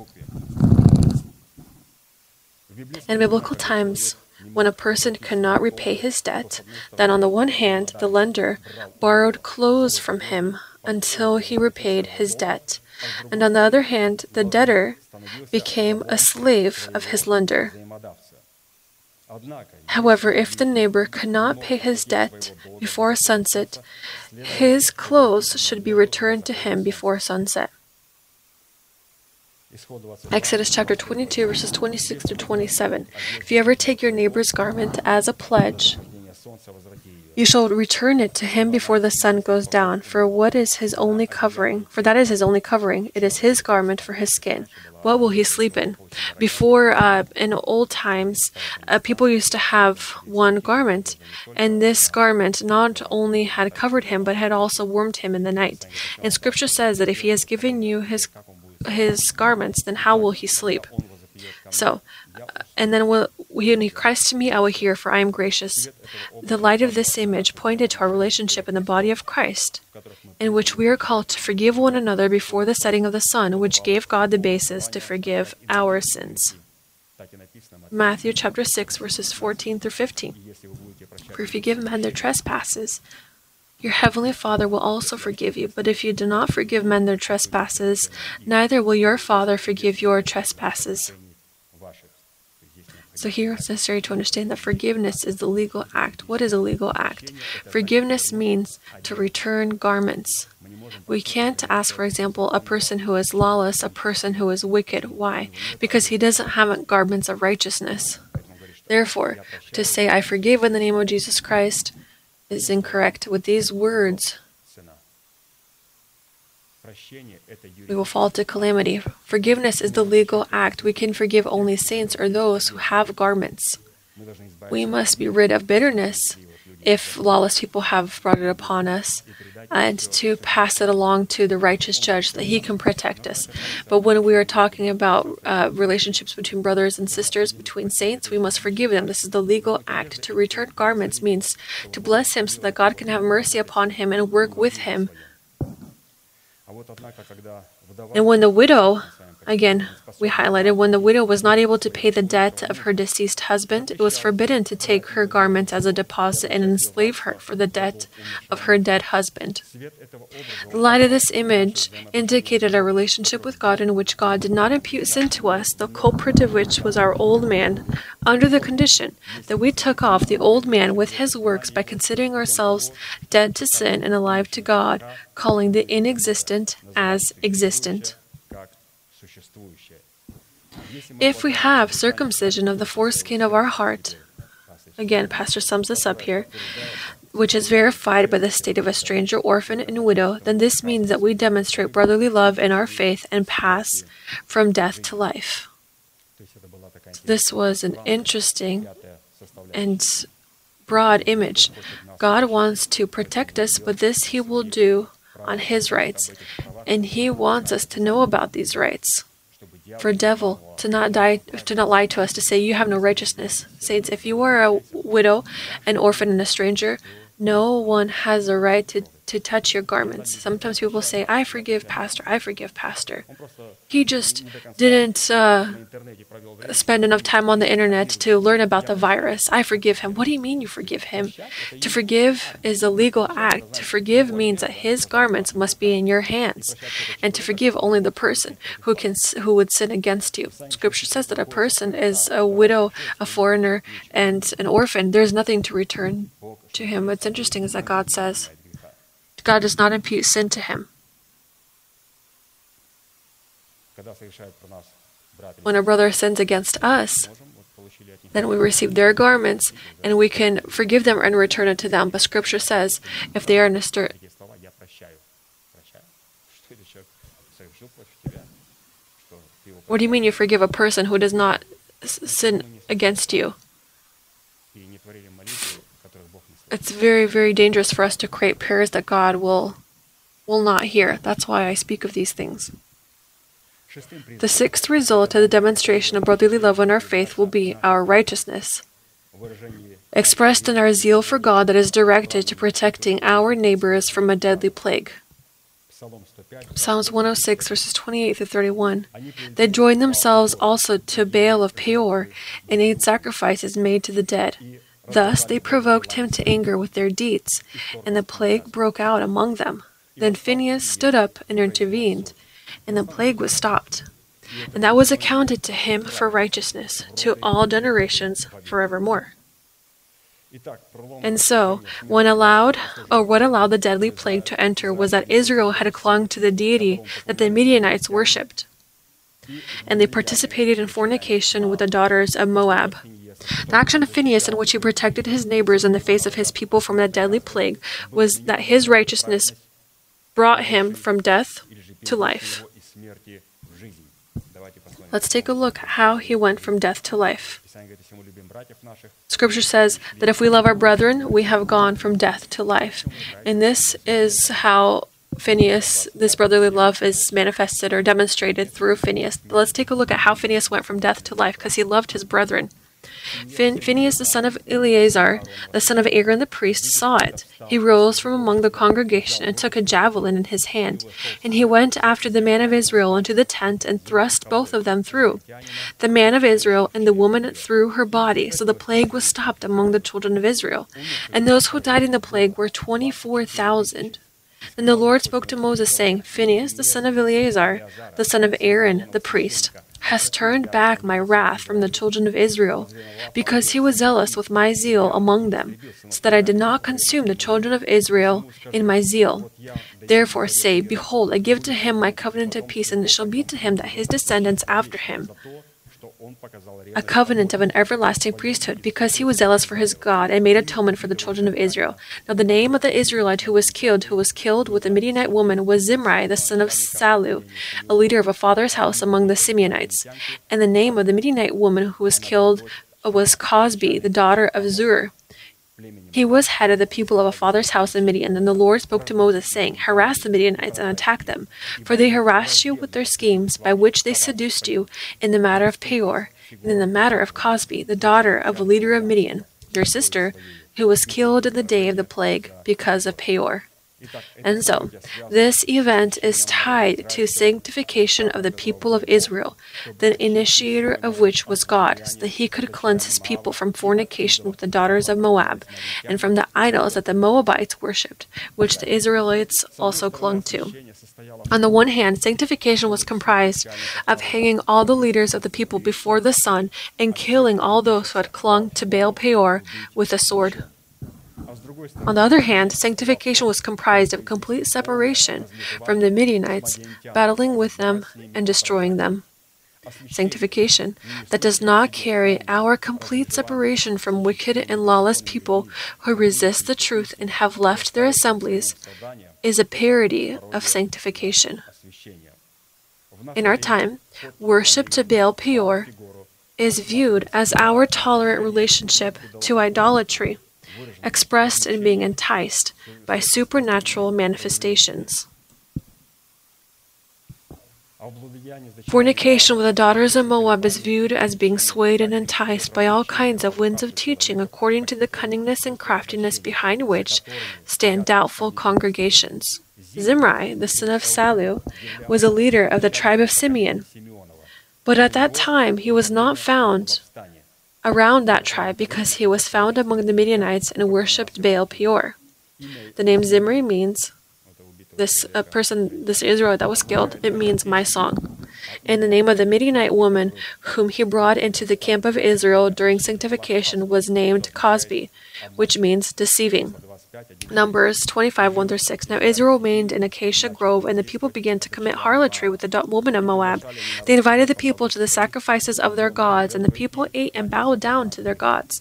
In biblical times, when a person could not repay his debt, then on the one hand, the lender borrowed clothes from him until he repaid his debt, and on the other hand, the debtor became a slave of his lender. However, if the neighbor could not pay his debt before sunset, his clothes should be returned to him before sunset. Exodus chapter 22, verses 26 to 27. If you ever take your neighbor's garment as a pledge, you shall return it to him before the sun goes down, for what is his only covering? For that is his only covering. It is his garment for his skin. What will he sleep in? Before, uh, in old times, uh, people used to have one garment, and this garment not only had covered him, but had also warmed him in the night. And Scripture says that if he has given you his his garments, then how will he sleep? So, and then when he cries to me, I will hear, for I am gracious. The light of this image pointed to our relationship in the body of Christ, in which we are called to forgive one another before the setting of the sun, which gave God the basis to forgive our sins. Matthew chapter 6, verses 14 through 15. For if you give men their trespasses, your heavenly Father will also forgive you. But if you do not forgive men their trespasses, neither will your Father forgive your trespasses. So here it's necessary to understand that forgiveness is the legal act. What is a legal act? Forgiveness means to return garments. We can't ask, for example, a person who is lawless, a person who is wicked. Why? Because he doesn't have garments of righteousness. Therefore, to say, I forgive in the name of Jesus Christ is incorrect. With these words, we will fall to calamity. Forgiveness is the legal act. We can forgive only saints or those who have garments. We must be rid of bitterness if lawless people have brought it upon us and to pass it along to the righteous judge that he can protect us. But when we are talking about uh, relationships between brothers and sisters, between saints, we must forgive them. This is the legal act. To return garments means to bless him so that God can have mercy upon him and work with him. And when the widow Again, we highlighted when the widow was not able to pay the debt of her deceased husband, it was forbidden to take her garment as a deposit and enslave her for the debt of her dead husband. The light of this image indicated a relationship with God in which God did not impute sin to us, the culprit of which was our old man, under the condition that we took off the old man with his works by considering ourselves dead to sin and alive to God, calling the inexistent as existent. If we have circumcision of the foreskin of our heart, again, Pastor sums this up here, which is verified by the state of a stranger, orphan, and widow, then this means that we demonstrate brotherly love in our faith and pass from death to life. This was an interesting and broad image. God wants to protect us, but this He will do on His rights, and He wants us to know about these rights for devil to not die to not lie to us to say you have no righteousness. Saints if you are a widow an orphan and a stranger no one has a right to to touch your garments. Sometimes people say, I forgive Pastor, I forgive Pastor. He just didn't uh, spend enough time on the internet to learn about the virus. I forgive him. What do you mean you forgive him? To forgive is a legal act. To forgive means that his garments must be in your hands, and to forgive only the person who can who would sin against you. Scripture says that a person is a widow, a foreigner, and an orphan. There's nothing to return to him. What's interesting is that God says, God does not impute sin to him. When a brother sins against us, then we receive their garments and we can forgive them and return it to them. But Scripture says if they are in a stir. What do you mean you forgive a person who does not sin against you? It's very, very dangerous for us to create prayers that God will will not hear. That's why I speak of these things. The sixth result of the demonstration of brotherly love in our faith will be our righteousness, expressed in our zeal for God that is directed to protecting our neighbors from a deadly plague. Psalms 106, verses 28 through 31. They joined themselves also to Baal of Peor and ate sacrifices made to the dead. Thus they provoked him to anger with their deeds, and the plague broke out among them. Then Phinehas stood up and intervened, and the plague was stopped. And that was accounted to him for righteousness to all generations forevermore. And so, when allowed, or what allowed the deadly plague to enter was that Israel had clung to the deity that the Midianites worshipped, and they participated in fornication with the daughters of Moab. The action of Phineas, in which he protected his neighbors in the face of his people from that deadly plague, was that his righteousness brought him from death to life. Let's take a look at how he went from death to life. Scripture says that if we love our brethren, we have gone from death to life. And this is how Phineas, this brotherly love is manifested or demonstrated through Phineas. Let's take a look at how Phineas went from death to life because he loved his brethren. Phin- Phinehas, the son of Eleazar, the son of Aaron the priest, saw it. He rose from among the congregation and took a javelin in his hand. And he went after the man of Israel into the tent and thrust both of them through. The man of Israel and the woman threw her body, so the plague was stopped among the children of Israel. And those who died in the plague were twenty four thousand. Then the Lord spoke to Moses, saying, Phinehas, the son of Eleazar, the son of Aaron, the priest, has turned back my wrath from the children of Israel, because he was zealous with my zeal among them, so that I did not consume the children of Israel in my zeal. Therefore say, Behold, I give to him my covenant of peace, and it shall be to him that his descendants after him a covenant of an everlasting priesthood, because he was zealous for his God and made atonement for the children of Israel. Now the name of the Israelite who was killed, who was killed with a Midianite woman, was Zimri, the son of Salu, a leader of a father's house among the Simeonites. And the name of the Midianite woman who was killed was Cosbi, the daughter of Zur. He was head of the people of a father's house in Midian. And the Lord spoke to Moses, saying, Harass the Midianites and attack them, for they harassed you with their schemes, by which they seduced you in the matter of Peor, and in the matter of Cosbi, the daughter of a leader of Midian, your sister, who was killed in the day of the plague because of Peor. And so, this event is tied to sanctification of the people of Israel, the initiator of which was God, so that he could cleanse his people from fornication with the daughters of Moab, and from the idols that the Moabites worshipped, which the Israelites also clung to. On the one hand, sanctification was comprised of hanging all the leaders of the people before the sun and killing all those who had clung to Baal Peor with a sword. On the other hand, sanctification was comprised of complete separation from the Midianites, battling with them and destroying them. Sanctification that does not carry our complete separation from wicked and lawless people who resist the truth and have left their assemblies is a parody of sanctification. In our time, worship to Baal Peor is viewed as our tolerant relationship to idolatry expressed in being enticed by supernatural manifestations. Fornication with the daughters of Moab is viewed as being swayed and enticed by all kinds of winds of teaching according to the cunningness and craftiness behind which stand doubtful congregations. Zimri, the son of Salu, was a leader of the tribe of Simeon, but at that time he was not found around that tribe because he was found among the Midianites and worshipped Baal Peor. The name Zimri means this person, this Israel that was killed, it means my song. And the name of the Midianite woman whom he brought into the camp of Israel during sanctification was named Cosbi, which means deceiving. Numbers 25 1 through 6. Now Israel remained in Acacia Grove, and the people began to commit harlotry with the woman of Moab. They invited the people to the sacrifices of their gods, and the people ate and bowed down to their gods.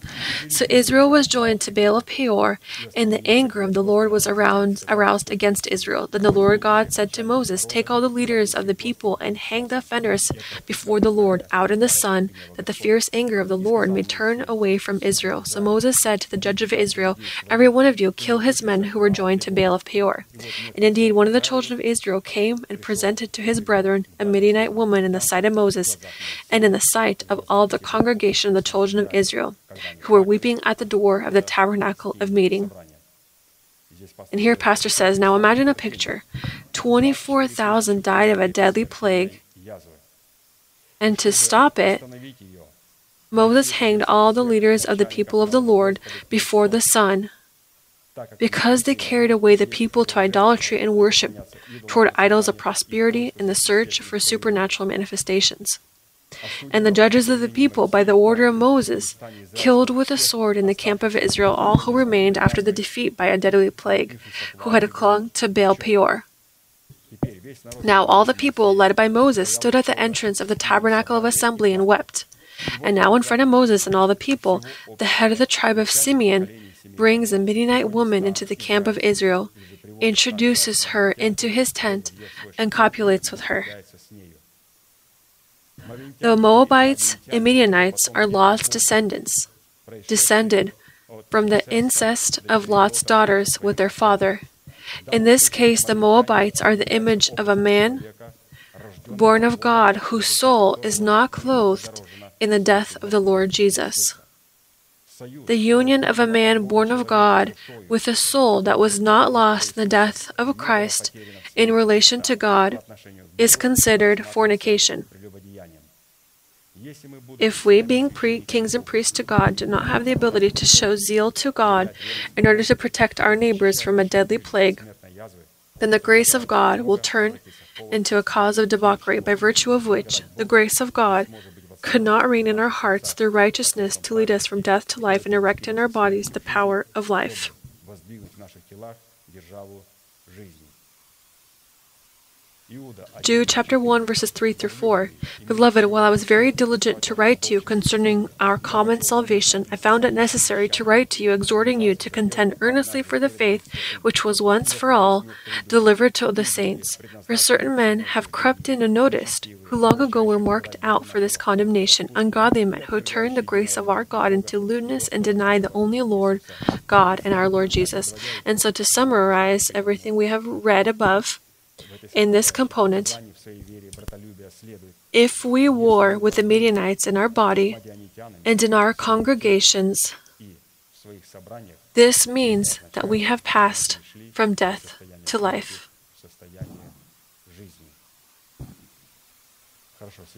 So Israel was joined to Baal of Peor, and the anger of the Lord was around, aroused against Israel. Then the Lord God said to Moses, Take all the leaders of the people and hang the offenders before the Lord out in the sun, that the fierce anger of the Lord may turn away from Israel. So Moses said to the judge of Israel, Every one of you kill his men who were joined to Baal of Peor. And indeed, one of the children of Israel came and presented to his brethren a Midianite woman in the sight of Moses, and in the sight of all the congregation of the children of Israel, who were weeping at the door of the tabernacle of meeting. And here, Pastor says, Now imagine a picture 24,000 died of a deadly plague, and to stop it, Moses hanged all the leaders of the people of the Lord before the sun because they carried away the people to idolatry and worship toward idols of prosperity in the search for supernatural manifestations. And the judges of the people, by the order of Moses, killed with a sword in the camp of Israel all who remained after the defeat by a deadly plague, who had clung to Baal Peor. Now all the people, led by Moses, stood at the entrance of the tabernacle of assembly and wept. And now in front of Moses and all the people, the head of the tribe of Simeon brings a Midianite woman into the camp of Israel, introduces her into his tent, and copulates with her. The Moabites and Midianites are Lot's descendants, descended from the incest of Lot's daughters with their father. In this case, the Moabites are the image of a man born of God whose soul is not clothed in the death of the Lord Jesus. The union of a man born of God with a soul that was not lost in the death of Christ in relation to God is considered fornication. If we, being pre- kings and priests to God, do not have the ability to show zeal to God in order to protect our neighbors from a deadly plague, then the grace of God will turn into a cause of debauchery, by virtue of which the grace of God could not reign in our hearts through righteousness to lead us from death to life and erect in our bodies the power of life. Jude chapter 1 verses 3 through 4. Beloved, while I was very diligent to write to you concerning our common salvation, I found it necessary to write to you exhorting you to contend earnestly for the faith which was once for all delivered to the saints. For certain men have crept in unnoticed, who long ago were marked out for this condemnation, ungodly men who turned the grace of our God into lewdness and denied the only Lord God and our Lord Jesus. And so to summarize everything we have read above, in this component, if we war with the Midianites in our body and in our congregations, this means that we have passed from death to life.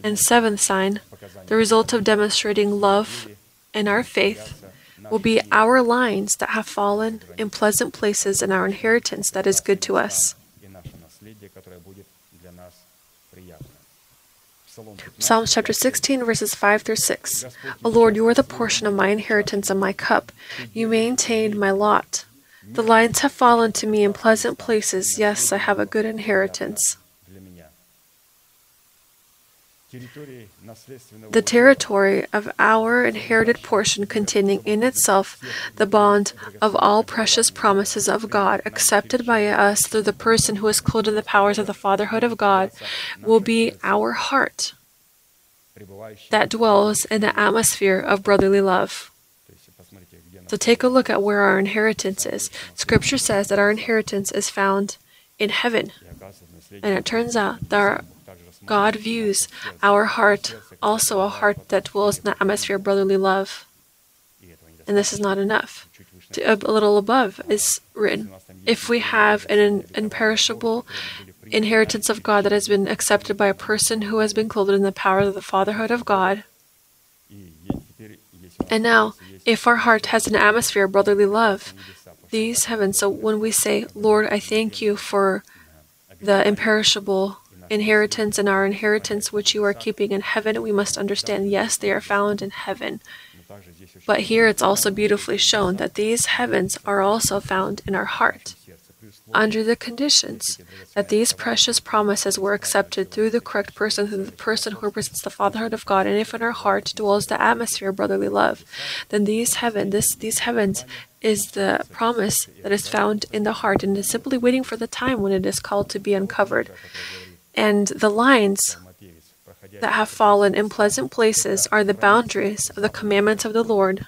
And seventh sign, the result of demonstrating love and our faith will be our lines that have fallen in pleasant places and our inheritance that is good to us. Psalms chapter 16, verses 5 through 6. O Lord, you are the portion of my inheritance and my cup. You maintained my lot. The lines have fallen to me in pleasant places. Yes, I have a good inheritance the territory of our inherited portion, containing in itself the bond of all precious promises of God, accepted by us through the person who is clothed in the powers of the fatherhood of God, will be our heart that dwells in the atmosphere of brotherly love. So take a look at where our inheritance is. Scripture says that our inheritance is found in heaven. And it turns out that our God views our heart also a heart that dwells in the atmosphere of brotherly love. And this is not enough. To, a little above is written. If we have an imperishable inheritance of God that has been accepted by a person who has been clothed in the power of the fatherhood of God, and now, if our heart has an atmosphere of brotherly love, these heavens, so when we say, Lord, I thank you for the imperishable inheritance and our inheritance which you are keeping in heaven, we must understand yes, they are found in heaven. But here it's also beautifully shown that these heavens are also found in our heart, under the conditions that these precious promises were accepted through the correct person, through the person who represents the fatherhood of God, and if in our heart dwells the atmosphere of brotherly love, then these heaven, this these heavens is the promise that is found in the heart and is simply waiting for the time when it is called to be uncovered and the lines that have fallen in pleasant places are the boundaries of the commandments of the Lord,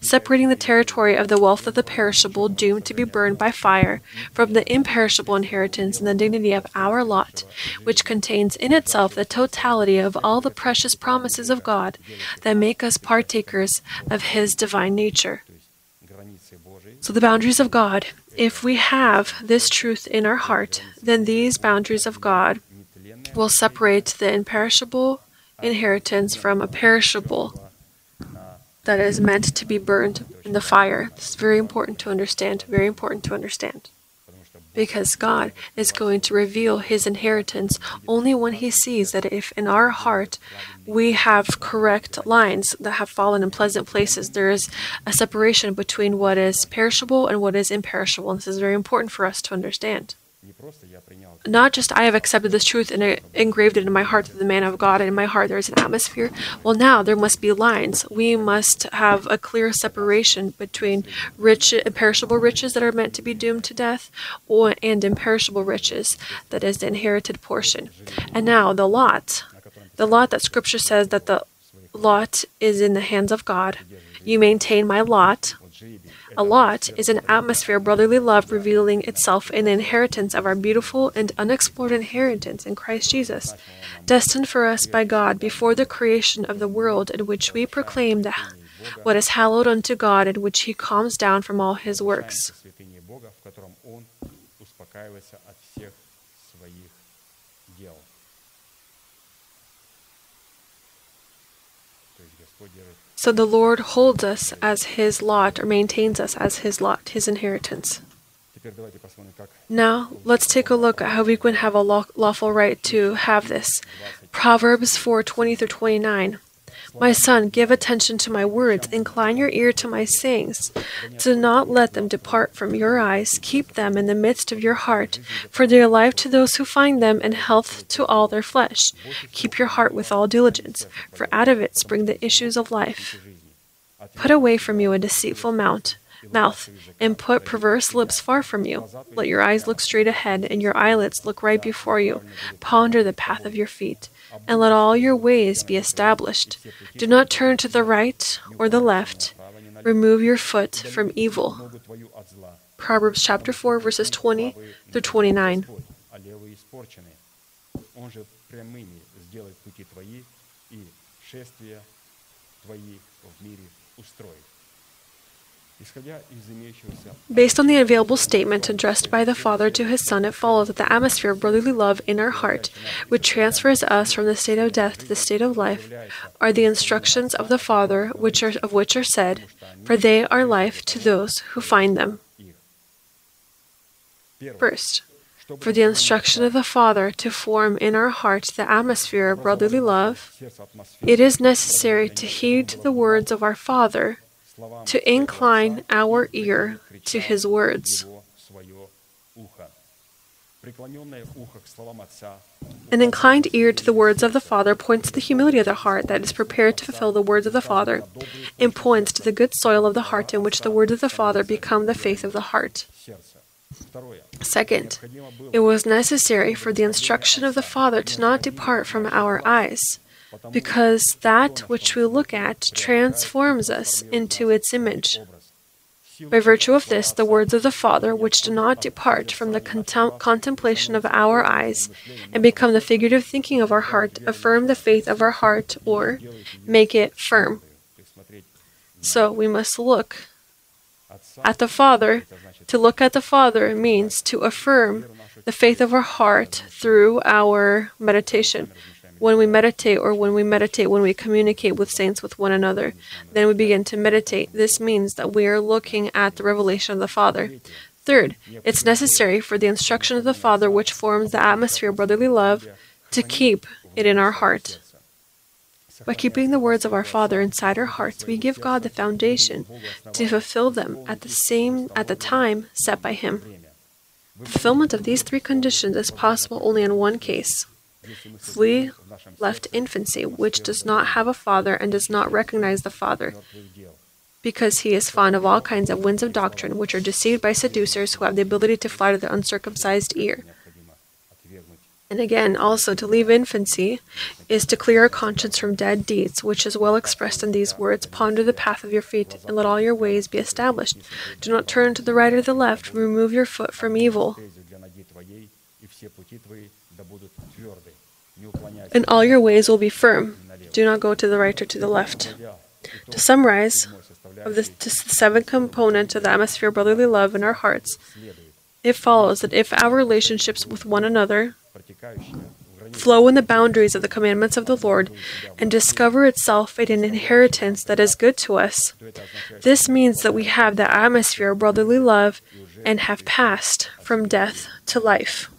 separating the territory of the wealth of the perishable doomed to be burned by fire from the imperishable inheritance and the dignity of our lot, which contains in itself the totality of all the precious promises of God that make us partakers of His divine nature. So, the boundaries of God, if we have this truth in our heart, then these boundaries of God will separate the imperishable inheritance from a perishable that is meant to be burned in the fire. This is very important to understand, very important to understand. Because God is going to reveal His inheritance only when He sees that if in our heart we have correct lines that have fallen in pleasant places, there is a separation between what is perishable and what is imperishable. And this is very important for us to understand not just I have accepted this truth and engraved it in my heart that the man of God, and in my heart there is an atmosphere. Well, now there must be lines. We must have a clear separation between rich, imperishable riches that are meant to be doomed to death, or and imperishable riches that is the inherited portion. And now the lot, the lot that Scripture says that the lot is in the hands of God. You maintain my lot a lot is an atmosphere of brotherly love revealing itself in the inheritance of our beautiful and unexplored inheritance in Christ Jesus, destined for us by God before the creation of the world, in which we proclaim that what is hallowed unto God, in which He calms down from all His works. So the Lord holds us as his lot or maintains us as his lot, his inheritance. Now, let's take a look at how we can have a lawful right to have this. Proverbs 4 20 through 29. My son, give attention to my words, incline your ear to my sayings. Do not let them depart from your eyes, keep them in the midst of your heart, for they are life to those who find them and health to all their flesh. Keep your heart with all diligence, for out of it spring the issues of life. Put away from you a deceitful mouth, mouth, and put perverse lips far from you. Let your eyes look straight ahead, and your eyelids look right before you. Ponder the path of your feet and let all your ways be established. Do not turn to the right or the left. Remove your foot from evil. Ногу твою от зла. Proverbs chapter 4, verses 20 through 29. Господь, а левые испорчены. Он же прямыми сделает пути твои и шествия твои в мире устроит. Based on the available statement addressed by the Father to his Son, it follows that the atmosphere of brotherly love in our heart, which transfers us from the state of death to the state of life, are the instructions of the Father, which are, of which are said, For they are life to those who find them. First, for the instruction of the Father to form in our heart the atmosphere of brotherly love, it is necessary to heed the words of our Father to incline our ear to his words. An inclined ear to the words of the Father points to the humility of the heart that is prepared to fulfill the words of the Father, and points to the good soil of the heart in which the words of the Father become the faith of the heart. Second, it was necessary for the instruction of the Father to not depart from our eyes, because that which we look at transforms us into its image. By virtue of this, the words of the Father, which do not depart from the contem- contemplation of our eyes and become the figurative thinking of our heart, affirm the faith of our heart or make it firm. So we must look at the Father. To look at the Father means to affirm the faith of our heart through our meditation. When we meditate, or when we meditate when we communicate with saints with one another, then we begin to meditate. This means that we are looking at the revelation of the Father. Third, it's necessary for the instruction of the Father, which forms the atmosphere of brotherly love, to keep it in our heart. By keeping the words of our Father inside our hearts, we give God the foundation to fulfill them at the same at the time set by Him. Fulfillment of these three conditions is possible only in one case flee left infancy, which does not have a father and does not recognize the father, because he is fond of all kinds of winds of doctrine, which are deceived by seducers who have the ability to fly to the uncircumcised ear. And again, also to leave infancy is to clear a conscience from dead deeds, which is well expressed in these words Ponder the path of your feet, and let all your ways be established. Do not turn to the right or the left, remove your foot from evil. and all your ways will be firm. Do not go to the right or to the left. To summarize, of this, the seventh component of the atmosphere of brotherly love in our hearts, it follows that if our relationships with one another flow in the boundaries of the commandments of the Lord and discover itself in an inheritance that is good to us, this means that we have the atmosphere of brotherly love and have passed from death to life.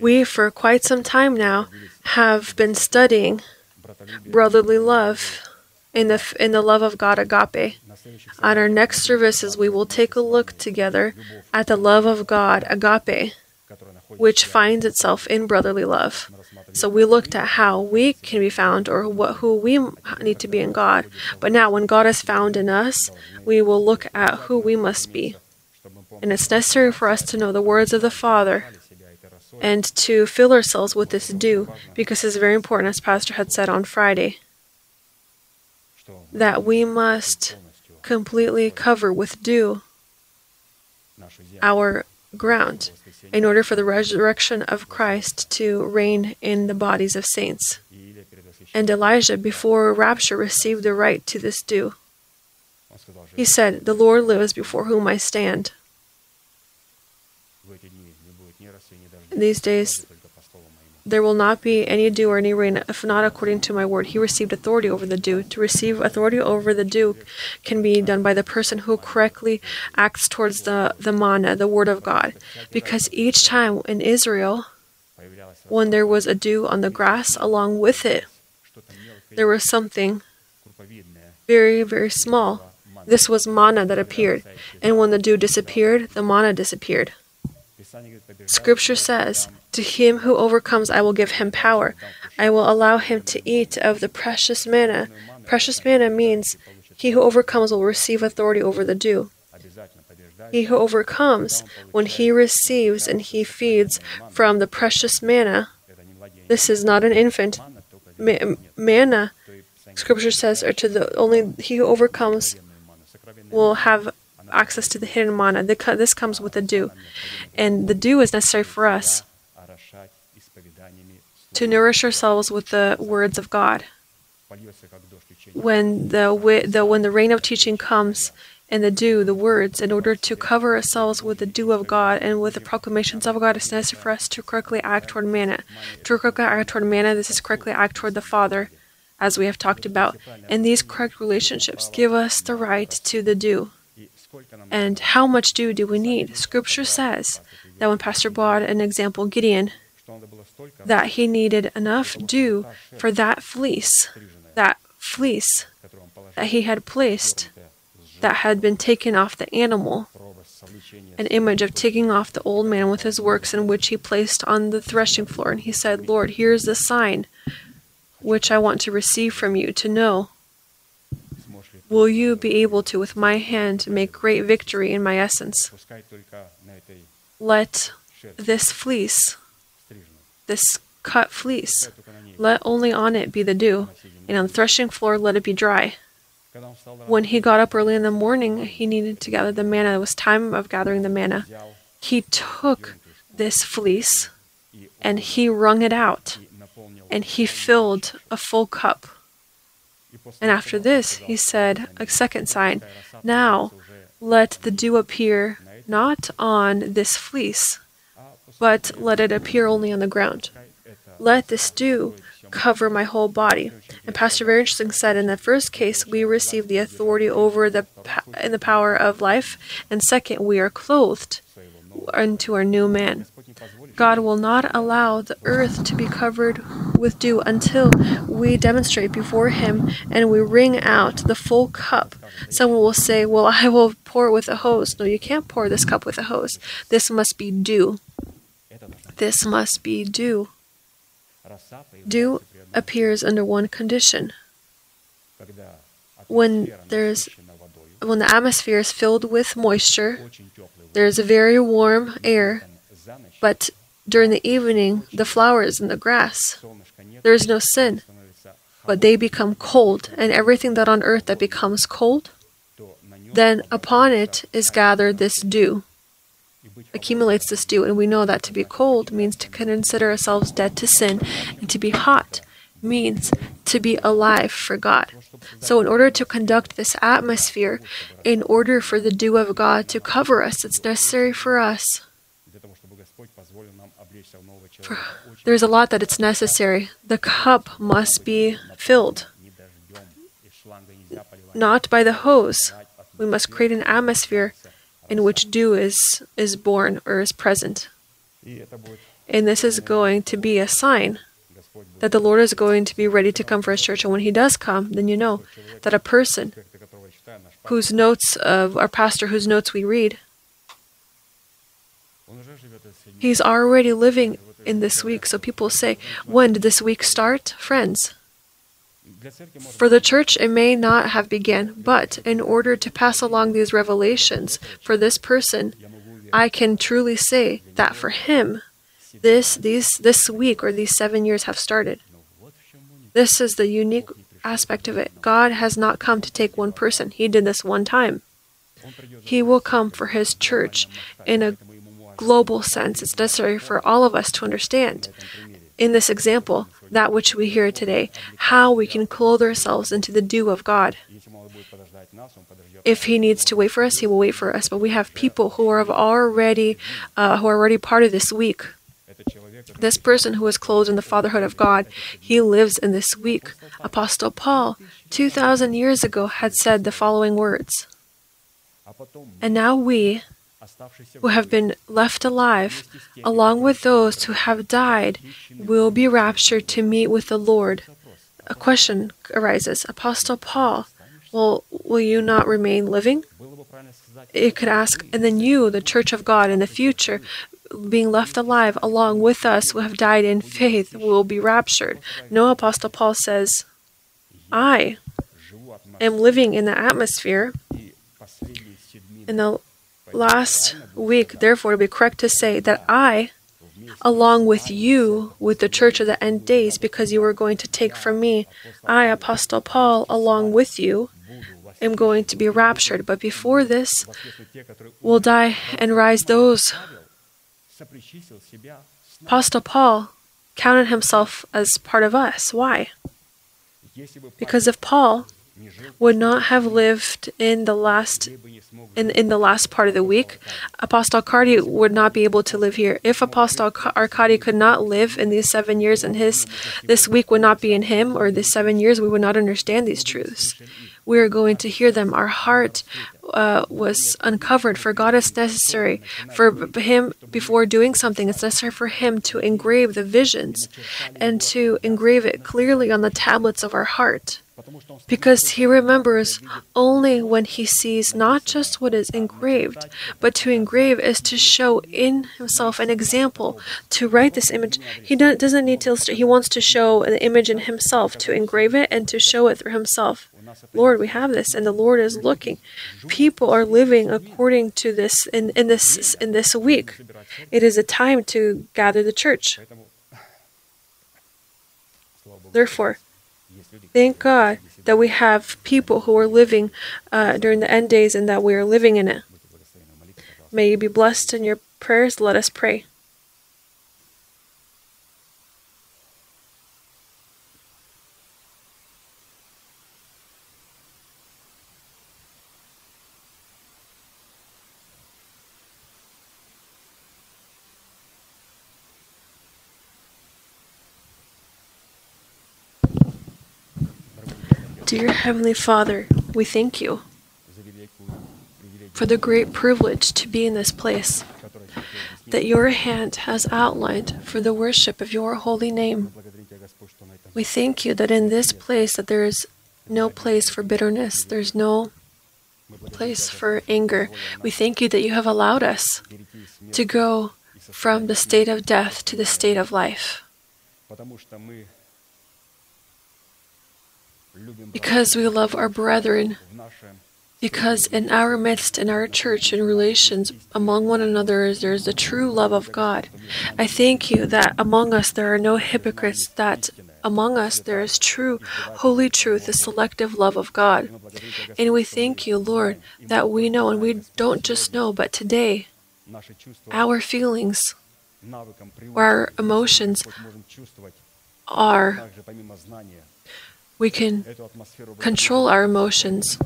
We, for quite some time now, have been studying brotherly love in the, in the love of God agape. At our next services, we will take a look together at the love of God agape, which finds itself in brotherly love. So we looked at how we can be found or what, who we need to be in God. But now, when God is found in us, we will look at who we must be. And it's necessary for us to know the words of the Father and to fill ourselves with this dew, because it's very important, as Pastor had said on Friday, that we must completely cover with dew our ground in order for the resurrection of Christ to reign in the bodies of saints. And Elijah, before rapture, received the right to this dew. He said, The Lord lives before whom I stand. these days there will not be any dew or any rain if not according to my word. He received authority over the dew. To receive authority over the dew can be done by the person who correctly acts towards the, the manna, the word of God. Because each time in Israel, when there was a dew on the grass along with it, there was something very, very small. This was manna that appeared. And when the dew disappeared, the manna disappeared. Scripture says, To him who overcomes, I will give him power. I will allow him to eat of the precious manna. Precious manna means he who overcomes will receive authority over the dew. He who overcomes, when he receives and he feeds from the precious manna, this is not an infant. Ma- manna, Scripture says, or to the only he who overcomes will have access to the hidden manna. This comes with a dew, And the dew is necessary for us to nourish ourselves with the words of God. When the, the, when the rain of teaching comes, and the dew, the words, in order to cover ourselves with the dew of God and with the proclamations of God, it's necessary for us to correctly act toward manna. To correctly act toward manna, this is correctly act toward the Father, as we have talked about. And these correct relationships give us the right to the dew. And how much dew do we need? Scripture says that when Pastor brought an example, Gideon, that he needed enough dew for that fleece, that fleece that he had placed, that had been taken off the animal, an image of taking off the old man with his works, in which he placed on the threshing floor. And he said, Lord, here is the sign which I want to receive from you to know will you be able to, with my hand, make great victory in my essence. Let this fleece, this cut fleece, let only on it be the dew, and on the threshing floor let it be dry. When he got up early in the morning, he needed to gather the manna. It was time of gathering the manna. He took this fleece and he wrung it out, and he filled a full cup and after this, he said a second sign Now let the dew appear not on this fleece, but let it appear only on the ground. Let this dew cover my whole body. And Pastor Very said, in the first case, we receive the authority over the in the power of life, and second, we are clothed unto our new man. God will not allow the earth to be covered with dew until we demonstrate before Him and we wring out the full cup. Someone will say, Well, I will pour with a hose. No, you can't pour this cup with a hose. This must be dew. This must be dew. Dew appears under one condition when there's when the atmosphere is filled with moisture there is a very warm air, but during the evening, the flowers and the grass, there is no sin, but they become cold, and everything that on earth that becomes cold, then upon it is gathered this dew, accumulates this dew, and we know that to be cold means to consider ourselves dead to sin, and to be hot means to be alive for God. So, in order to conduct this atmosphere, in order for the dew of God to cover us, it's necessary for us. For, there's a lot that it's necessary. The cup must be filled, not by the hose. We must create an atmosphere in which dew is, is born or is present. And this is going to be a sign that the Lord is going to be ready to come for his church. And when he does come, then you know that a person whose notes of our pastor, whose notes we read, he's already living in this week. So people say, When did this week start? Friends. For the church, it may not have begun, but in order to pass along these revelations for this person, I can truly say that for him, this these this week or these 7 years have started. This is the unique aspect of it. God has not come to take one person. He did this one time. He will come for his church in a global sense. It's necessary for all of us to understand in this example that which we hear today, how we can clothe ourselves into the dew of God. If He needs to wait for us, He will wait for us. But we have people who are already, uh, who are already part of this week. This person who is clothed in the fatherhood of God, he lives in this week. Apostle Paul, 2,000 years ago, had said the following words And now we, who have been left alive, along with those who have died, will be raptured to meet with the Lord. A question arises Apostle Paul, well, will you not remain living? It could ask, and then you, the church of God in the future, being left alive along with us who have died in faith will be raptured. No apostle Paul says, I am living in the atmosphere in the last week, therefore, it would be correct to say that I, along with you, with the church of the end days, because you were going to take from me, I, Apostle Paul, along with you, am going to be raptured. But before this, will die and rise those Apostle Paul counted himself as part of us. Why? Because if Paul would not have lived in the last in, in the last part of the week, Apostle Arkady would not be able to live here. If Apostle Arkady could not live in these seven years, and his this week would not be in him, or these seven years, we would not understand these truths. We are going to hear them. Our heart uh, was uncovered. For God, is necessary for Him before doing something. It's necessary for Him to engrave the visions and to engrave it clearly on the tablets of our heart because he remembers only when he sees not just what is engraved, but to engrave is to show in himself an example. To write this image, he doesn't need to illustrate, he wants to show the image in himself, to engrave it and to show it through himself. Lord, we have this, and the Lord is looking. People are living according to this in, in this in this week. It is a time to gather the church. Therefore, Thank God that we have people who are living uh, during the end days and that we are living in it. May you be blessed in your prayers. Let us pray. Dear Heavenly Father, we thank you for the great privilege to be in this place that your hand has outlined for the worship of your holy name. We thank you that in this place that there is no place for bitterness, there's no place for anger. We thank you that you have allowed us to go from the state of death to the state of life because we love our brethren, because in our midst, in our church, in relations among one another, there is the true love of God. I thank you that among us there are no hypocrites, that among us there is true, holy truth, the selective love of God. And we thank you, Lord, that we know, and we don't just know, but today, our feelings our emotions are we can control our emotions.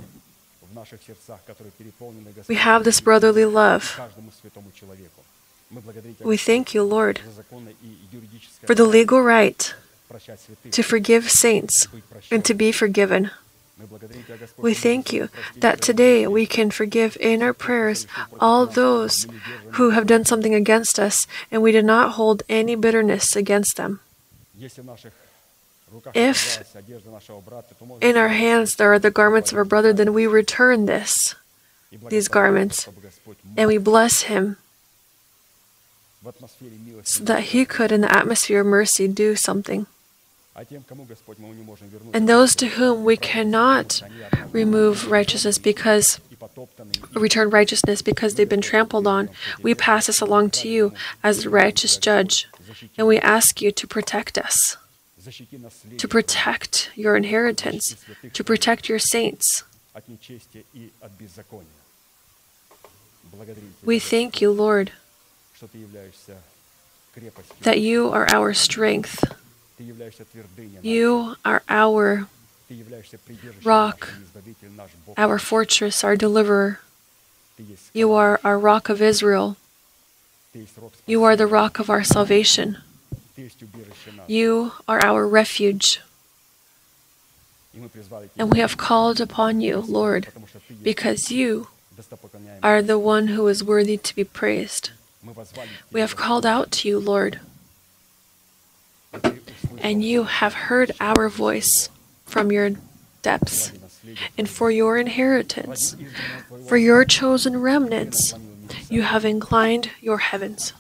We have this brotherly love. We thank you, Lord, for the legal right to forgive saints and to be forgiven. We thank you that today we can forgive in our prayers all those who have done something against us, and we do not hold any bitterness against them. If in our hands there are the garments of our brother, then we return this, these garments, and we bless him so that he could, in the atmosphere of mercy, do something. And those to whom we cannot remove righteousness because return righteousness because they've been trampled on, we pass this along to you as the righteous judge, and we ask you to protect us to protect your inheritance, to protect your saints. We thank you, Lord, that you are our strength. You are our rock, our fortress, our deliverer. You are our rock of Israel. You are the rock of our salvation. You are our refuge. And we have called upon you, Lord, because you are the one who is worthy to be praised. We have called out to you, Lord, and you have heard our voice from your depths and for your inheritance, for your chosen remnants. You have inclined your heavens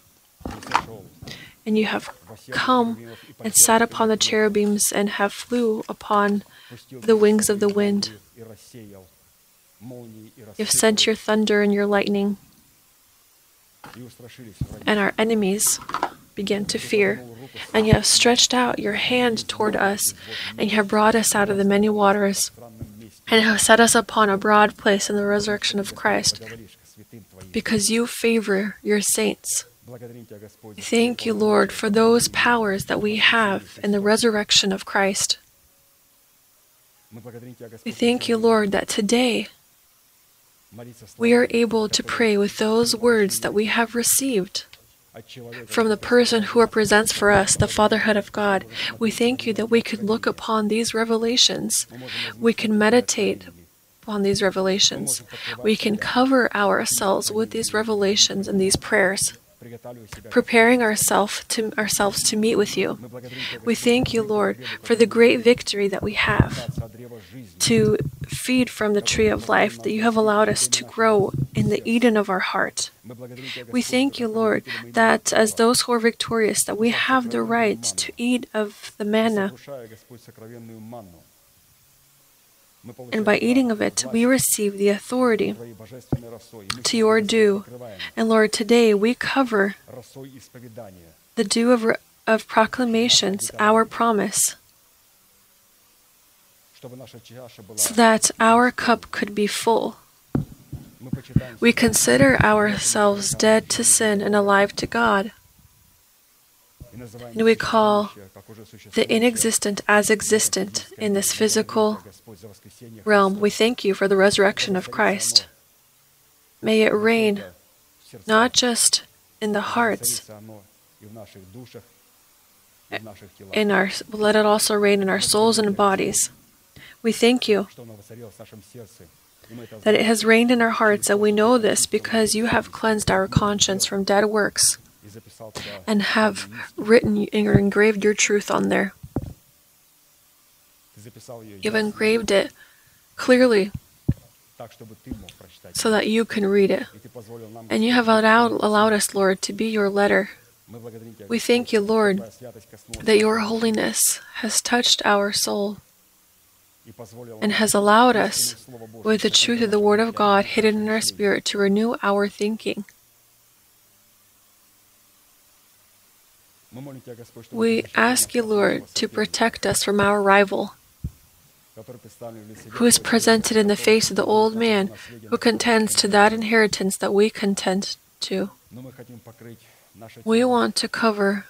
and you have come and sat upon the cherubims and have flew upon the wings of the wind. You have sent your thunder and your lightning, and our enemies began to fear. And you have stretched out your hand toward us, and you have brought us out of the many waters, and have set us upon a broad place in the resurrection of Christ, because you favor your saints. Thank you, Lord, for those powers that we have in the resurrection of Christ. We thank you, Lord, that today we are able to pray with those words that we have received from the person who represents for us the fatherhood of God. We thank you that we could look upon these revelations, we can meditate upon these revelations, we can cover ourselves with these revelations and these prayers preparing ourself to, ourselves to meet with you. We thank you, Lord, for the great victory that we have to feed from the tree of life that you have allowed us to grow in the Eden of our heart. We thank you, Lord, that as those who are victorious, that we have the right to eat of the manna and by eating of it, we receive the authority to your dew, And Lord, today we cover the dew of, of proclamations, our promise, so that our cup could be full. We consider ourselves dead to sin and alive to God. And we call the inexistent as existent in this physical realm. We thank you for the resurrection of Christ. May it reign not just in the hearts, in our, let it also reign in our souls and bodies. We thank you that it has reigned in our hearts, and we know this because you have cleansed our conscience from dead works and have written or engraved your truth on there. You've engraved it clearly so that you can read it. And you have allowed, allowed us, Lord, to be your letter. We thank you, Lord, that your holiness has touched our soul and has allowed us, with the truth of the Word of God hidden in our spirit, to renew our thinking. We ask you, Lord, to protect us from our rival, who is presented in the face of the old man who contends to that inheritance that we contend to. We want to cover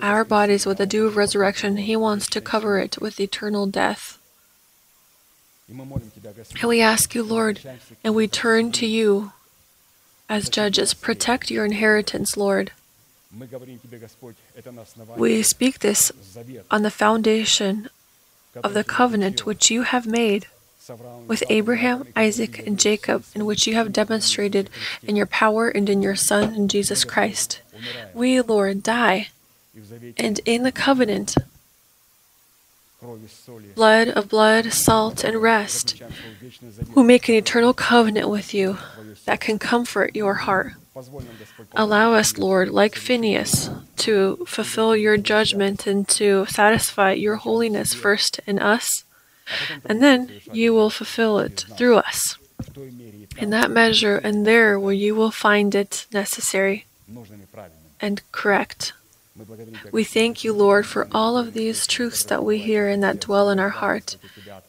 our bodies with the dew of resurrection. He wants to cover it with eternal death. And we ask you, Lord, and we turn to you as judges. Protect your inheritance, Lord. We speak this on the foundation of the covenant which you have made with Abraham, Isaac, and Jacob, in which you have demonstrated in your power and in your Son, in Jesus Christ. We, Lord, die, and in the covenant, blood of blood, salt, and rest, who make an eternal covenant with you that can comfort your heart. Allow us, Lord, like Phineas, to fulfill your judgment and to satisfy your holiness first in us, and then you will fulfill it through us. In that measure and there where you will find it necessary and correct. We thank you, Lord, for all of these truths that we hear and that dwell in our heart,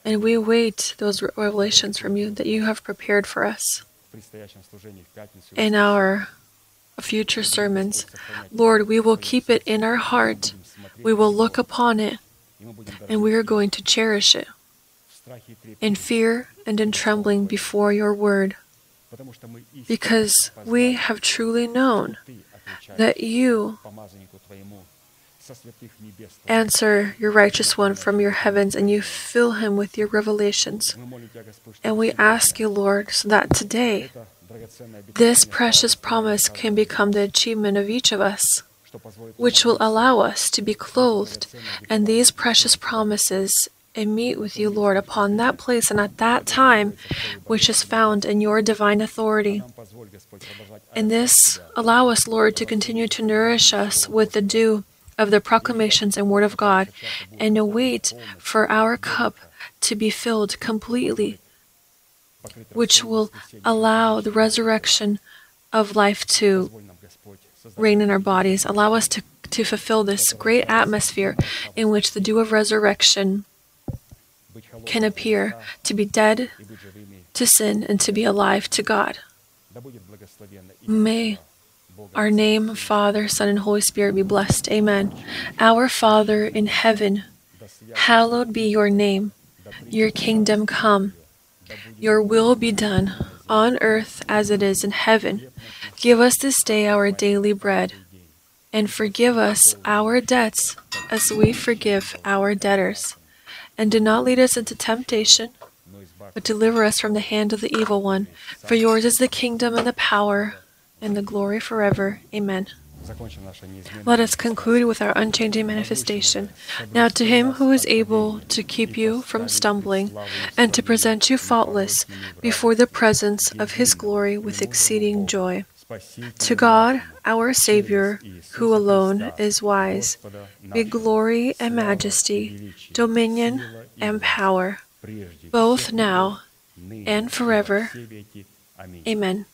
and we wait those revelations from you that you have prepared for us in our future sermons. Lord, we will keep it in our heart. We will look upon it, and we are going to cherish it in fear and in trembling before your word, because we have truly known that you Answer your righteous one from your heavens, and you fill him with your revelations. And we ask you, Lord, so that today this precious promise can become the achievement of each of us, which will allow us to be clothed. and these precious promises and meet with you, Lord, upon that place and at that time which is found in your divine authority. And this allow us, Lord, to continue to nourish us with the dew of the proclamations and Word of God and await for our cup to be filled completely, which will allow the resurrection of life to reign in our bodies, allow us to, to fulfill this great atmosphere in which the dew of resurrection can appear to be dead to sin and to be alive to God. May our name, Father, Son, and Holy Spirit be blessed. Amen. Our Father in heaven, hallowed be your name. Your kingdom come. Your will be done, on earth as it is in heaven. Give us this day our daily bread. And forgive us our debts as we forgive our debtors. And do not lead us into temptation, but deliver us from the hand of the evil one. For yours is the kingdom and the power and the glory forever. Amen. Let us conclude with our unchanging manifestation. Now, to him who is able to keep you from stumbling and to present you faultless before the presence of his glory with exceeding joy. To God, our Savior, who alone is wise, be glory and majesty, dominion and power, both now and forever. Amen.